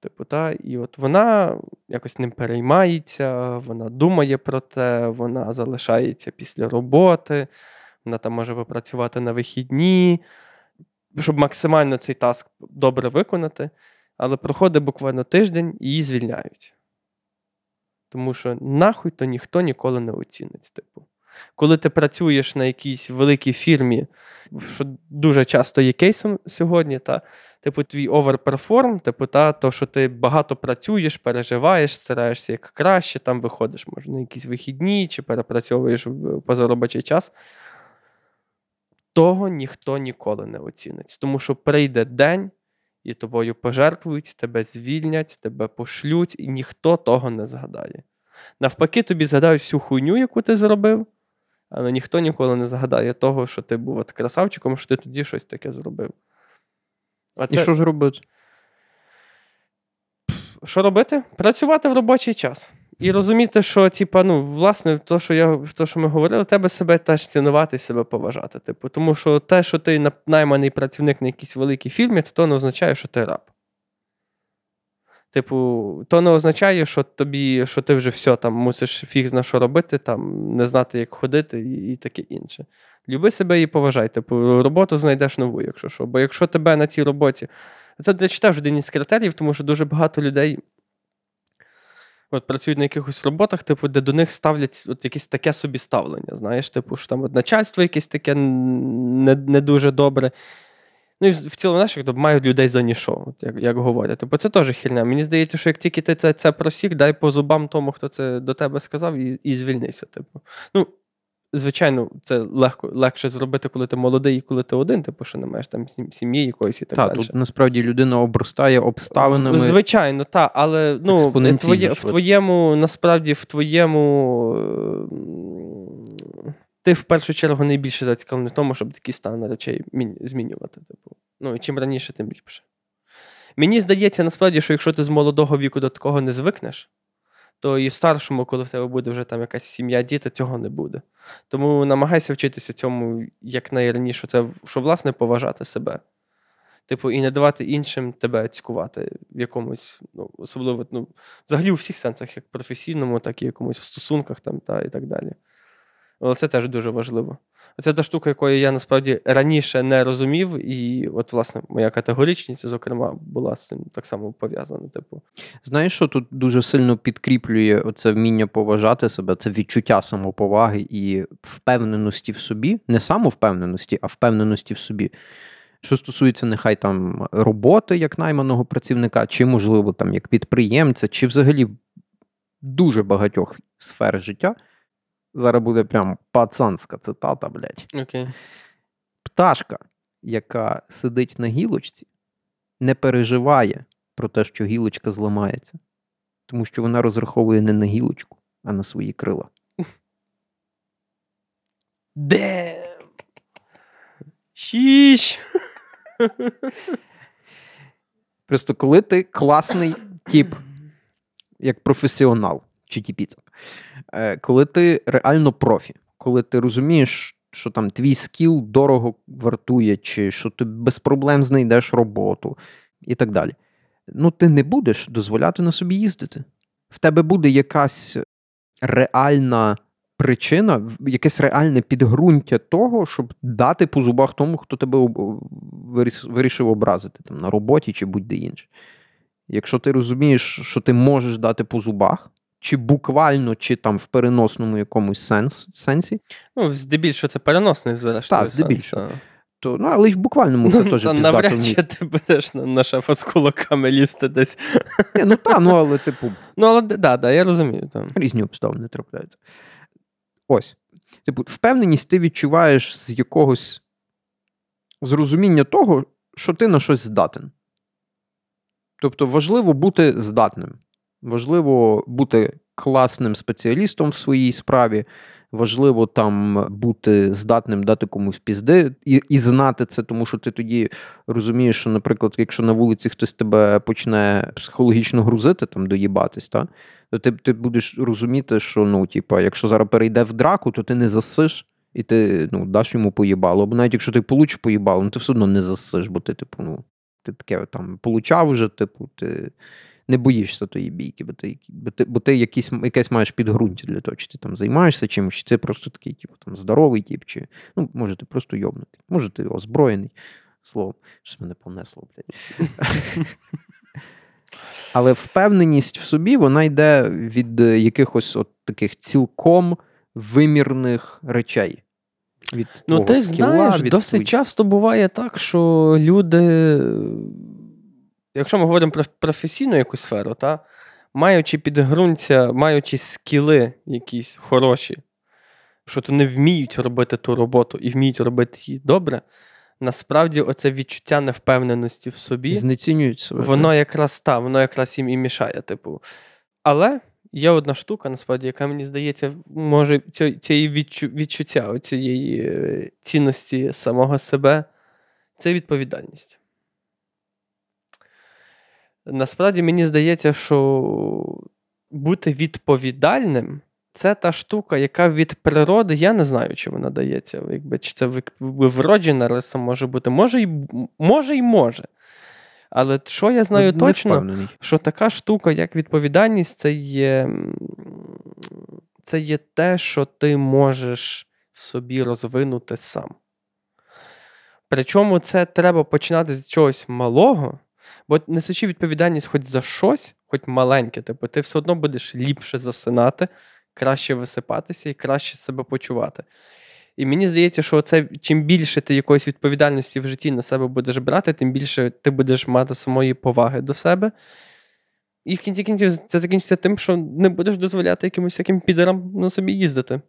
Типу, та, і от вона якось ним переймається, вона думає про те, вона залишається після роботи, вона там може попрацювати на вихідні, щоб максимально цей таск добре виконати. Але проходить буквально тиждень і її звільняють. Тому що нахуй то ніхто ніколи не оцінить. Типу. Коли ти працюєш на якійсь великій фірмі, що дуже часто є кейсом сьогодні, та, типу, твій оверперформ, типу, та, то, що ти багато працюєш, переживаєш, стараєшся як краще, там виходиш, може, на якісь вихідні чи перепрацьовуєш позаробочий час. Того ніхто ніколи не оцінить. Тому що прийде день, і тобою пожертвують, тебе звільнять, тебе пошлють, і ніхто того не згадає. Навпаки, тобі згадають всю хуйню, яку ти зробив, але ніхто ніколи не згадає того, що ти був от красавчиком, що ти тоді щось таке зробив. А це... І що ж робити? Що робити? Працювати в робочий час. І розуміти, що, типа, ну, власне, то, що я, то, що ми говорили, тебе себе теж цінувати, себе поважати. Типу, Тому що те, що ти найманий працівник на якійсь великій фірмі, то, то не означає, що ти раб. Типу, то не означає, що тобі, що ти вже все там мусиш фіг зна що робити, там, не знати, як ходити, і, і таке інше. Люби себе і поважай. Типу, роботу знайдеш нову, якщо що. Бо якщо тебе на цій роботі. Це я читав один із критеріїв, тому що дуже багато людей от працюють на якихось роботах, типу, де до них ставлять от якесь таке собі ставлення. Знаєш, типу, що там от начальство якесь таке не не дуже добре. Ну і в цілому, знаєш, як мають людей за нішо, от як як говорять. Типу, це теж хільня. Мені здається, що як тільки ти це це просік, дай по зубам тому, хто це до тебе сказав, і і звільнися. Типу. Ну, Звичайно, це легко легше зробити, коли ти молодий і коли ти один, типу, що не маєш там сім'ї якоїсь і так та, далі. Тут насправді людина обростає обставинами. Звичайно, так, але ну, твоє, в твоєму, насправді, в твоєму. Ти в першу чергу найбільше зацікавлений в тому, щоб такі стани речей змінювати. Типу. Ну, і чим раніше, тим більше. Мені здається, насправді, що якщо ти з молодого віку до такого не звикнеш, то і в старшому, коли в тебе буде вже там якась сім'я, діти, цього не буде. Тому намагайся вчитися цьому якнайраніше, це що, власне, поважати себе. Типу, і не давати іншим тебе цькувати в якомусь, ну, особливо, ну, взагалі у всіх сенсах, як професійному, так і якомусь в стосунках там, та, і так далі. Але це теж дуже важливо. Це та штука, якої я насправді раніше не розумів, і от, власне, моя категоричність, зокрема, була з цим так само пов'язана. Типу, знаєш, що тут дуже сильно підкріплює оце вміння поважати себе, це відчуття самоповаги і впевненості в собі, не самовпевненості, а впевненості в собі. Що стосується нехай там роботи як найманого працівника, чи, можливо, там як підприємця, чи взагалі дуже багатьох сфер життя. Зараз буде прям пацанська цитата, блядь. Окей. Пташка, яка сидить на гілочці, не переживає про те, що гілочка зламається, тому що вона розраховує не на гілочку, а на свої крила. [laughs] Де? Шіш. Просто коли ти класний тип, як професіонал чи тіпіця, коли ти реально профі, коли ти розумієш, що там твій скіл дорого вартує, чи що ти без проблем знайдеш роботу і так далі. Ну, ти не будеш дозволяти на собі їздити. В тебе буде якась реальна причина, якесь реальне підґрунтя того, щоб дати по зубах тому, хто тебе вирішив образити там, на роботі чи будь-де інше. Якщо ти розумієш, що ти можеш дати по зубах, чи буквально, чи там в переносному якомусь сенс, сенсі. Ну, здебільшого це переносний зрештою. Так, здебільшого. То, ну, але й в буквальному це теж піздато Навряд чи ти будеш на, на шефа з кулаками лізти десь. Не, ну так, ну але типу. Ну, але да, да, я розумію. Там. Різні обставини трапляються. Ось. Типу, впевненість ти відчуваєш з якогось зрозуміння того, що ти на щось здатен. Тобто важливо бути здатним. Важливо бути класним спеціалістом в своїй справі. Важливо там бути здатним дати комусь пізди і і знати це, тому що ти тоді розумієш, що, наприклад, якщо на вулиці хтось тебе почне психологічно грузити, там доїбатись, та, то ти ти будеш розуміти, що ну, типа, якщо зараз перейде в драку, то ти не засиш і ти ну, даш йому поїбало. Бо навіть якщо ти получиш поїбало, ну ти все одно не засиш, бо ти, типу, ну, ти таке там получав вже, типу, ти не боїшся тої бійки, бо ти бо ти, бо ти якісь, якесь маєш підґрунтя для того, чи ти там займаєшся чимось, чи ти просто такий, типу, там, здоровий тип, чи ну, може, ти просто йобнутий, може, ти озброєний. Словом, що мене понесло, блядь. [laughs] Але впевненість в собі, вона йде від якихось от таких цілком вимірних речей. Від Ну, ти скіла, знаєш, від досить часто буває так, що люди, якщо ми говоримо про професійну якусь сферу, та, маючи підґрунтя, маючи скіли якісь хороші, що то не вміють робити ту роботу і вміють робити її добре, насправді оце відчуття невпевненості в собі. знецінюють себе. Воно якраз та, воно якраз їм і мішає, типу. Але є одна штука, насправді, яка мені здається, може цієї відчу, відчуття, цієї е, цінності самого себе, це відповідальність. Насправді мені здається, що бути відповідальним це та штука, яка від природи, я не знаю, чи вона дається. Якби, чи це вроджена риса може бути. Може й може. й може. Але що я знаю Не точно, впевнений. що така штука, як відповідальність, це є, це є те, що ти можеш в собі розвинути сам. Причому це треба починати з чогось малого, бо несучи відповідальність хоч за щось, хоч маленьке, типу, ти все одно будеш ліпше засинати, краще висипатися і краще себе почувати. І мені здається, що це, чим більше ти якоїсь відповідальності в житті на себе будеш брати, тим більше ти будеш мати самої поваги до себе. І в кінці кінців це закінчиться тим, що не будеш дозволяти якимось всяким підерам на собі їздити.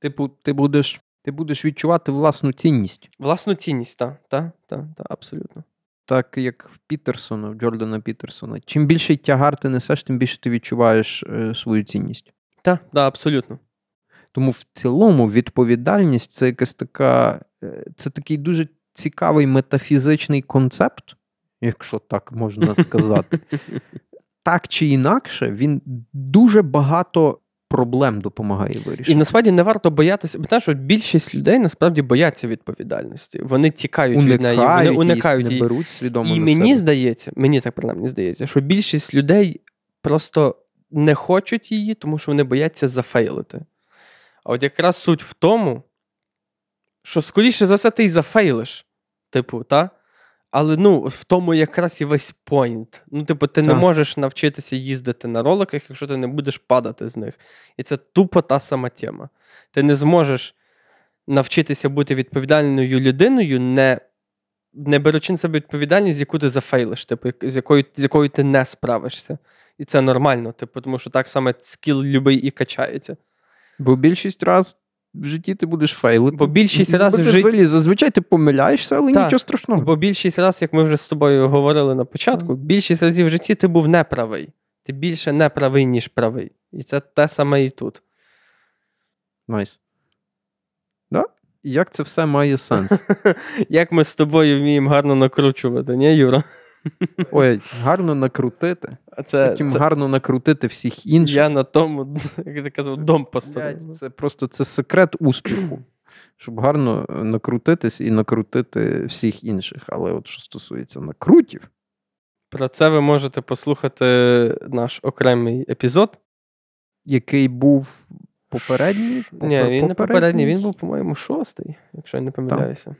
Типу, ти будеш, ти будеш відчувати власну цінність. Власну цінність, так, так, так, та, абсолютно. Так як в Пітерсона, в Джордана Пітерсона. Чим більший тягар ти несеш, тим більше ти відчуваєш е, свою цінність. Так, да, абсолютно. Тому в цілому відповідальність це якась така, е, це такий дуже цікавий метафізичний концепт, якщо так можна сказати. [laughs] Так чи інакше, він дуже багато проблем допомагає вирішити. І насправді не варто боятися, бо знаєш, більшість людей насправді бояться відповідальності. Вони тікають від неї, вони уникають, уникають не беруть свідомо І на мені себе. здається, мені так принаймні здається, що більшість людей просто не хочуть її, тому що вони бояться зафейлити. А от якраз суть в тому, що скоріше за все ти й зафейлиш. Типу, та? Але ну, в тому якраз і весь поінт. Ну, типу, ти не можеш навчитися їздити на роликах, якщо ти не будеш падати з них. І це тупо та сама тема. Ти не зможеш навчитися бути відповідальною людиною, не, не беручи на себе відповідальність, яку ти зафейлиш, типу, з якою, з якою ти не справишся. І це нормально, типу, тому що так само skill любий і качається. Бо більшість раз в житті ти будеш фейлити. Бо більшість раз в житті- зазвичай ти помиляєшся, але Так. нічого страшного. Бо більшість разів, як ми вже з тобою говорили на початку, більшість разів в житті ти був неправий. Ти більше неправий, ніж правий. І це те саме і тут. Nice. Да? Як це все має сенс? [laughs] Як ми з тобою вміємо гарно накручувати, ні, Юра? Ой, гарно накрутити. Це, Потім це гарно накрутити всіх інших. я на тому, як ти казав, дом поставив. Блядь, Це просто це секрет успіху. Щоб гарно е, накрутитись і накрутити всіх інших. Але от що стосується накрутів, Про це ви можете послухати наш окремий епізод. який був попередній. Ні, він не попередній, він був, по-моєму, шостий, якщо я не помиляюся.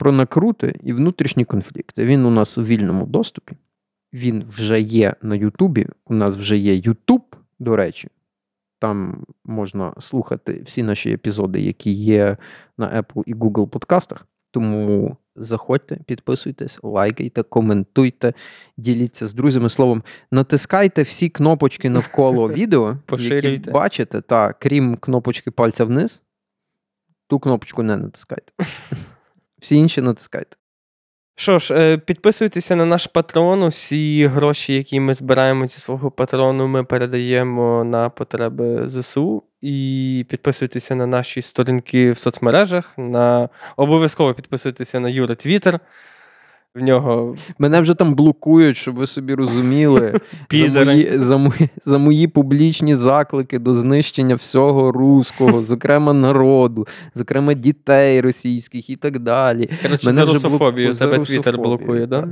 Про накрути і внутрішні конфлікти. Він у нас у вільному доступі. Він вже є на Ютубі. У нас вже є Ютуб, до речі. Там можна слухати всі наші епізоди, які є на Apple і Google подкастах. Тому заходьте, підписуйтесь, лайкайте, коментуйте, діліться з друзями. Словом, натискайте всі кнопочки навколо [laughs] відео, які бачите, та крім кнопочки пальця вниз, ту кнопочку не натискайте. [laughs] Всі інші натискайте. Що ж, е, підписуйтеся на наш патрон. Усі гроші, які ми збираємо зі свого патрону, ми передаємо на потреби ЗСУ. І підписуйтеся на наші сторінки в соцмережах. На... Обов'язково підписуйтеся на Юра Твіттер. В нього Мене вже там блокують, щоб ви собі розуміли, [laughs] за мої, за, мої, за мої публічні заклики до знищення всього руського, [laughs] зокрема народу, зокрема дітей російських і так далі. Коротше, Мене за русофобію тебе Твіттер блокує, так. да?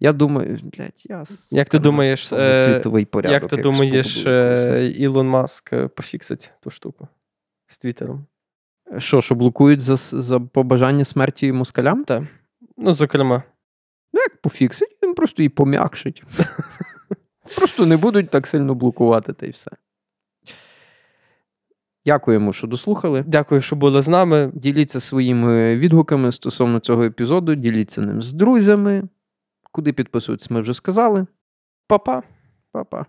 Я думаю, блядь, я Як ти думаєш, е, світовий порядок. Як ти якщо думаєш, е. Ілон Маск е, пофіксить ту штуку з Твіттером? Що, що блокують за, за побажання смерті москалям? Так. Ну, зокрема. Ну, як пофіксить, він просто її пом'якшить. [laughs] Просто не будуть так сильно блокувати, та й все. Дякуємо, що дослухали. Дякую, що були з нами. Діліться своїми відгуками стосовно цього епізоду, діліться ним з друзями. Куди підписуються, ми вже сказали. Па-па. Па-па.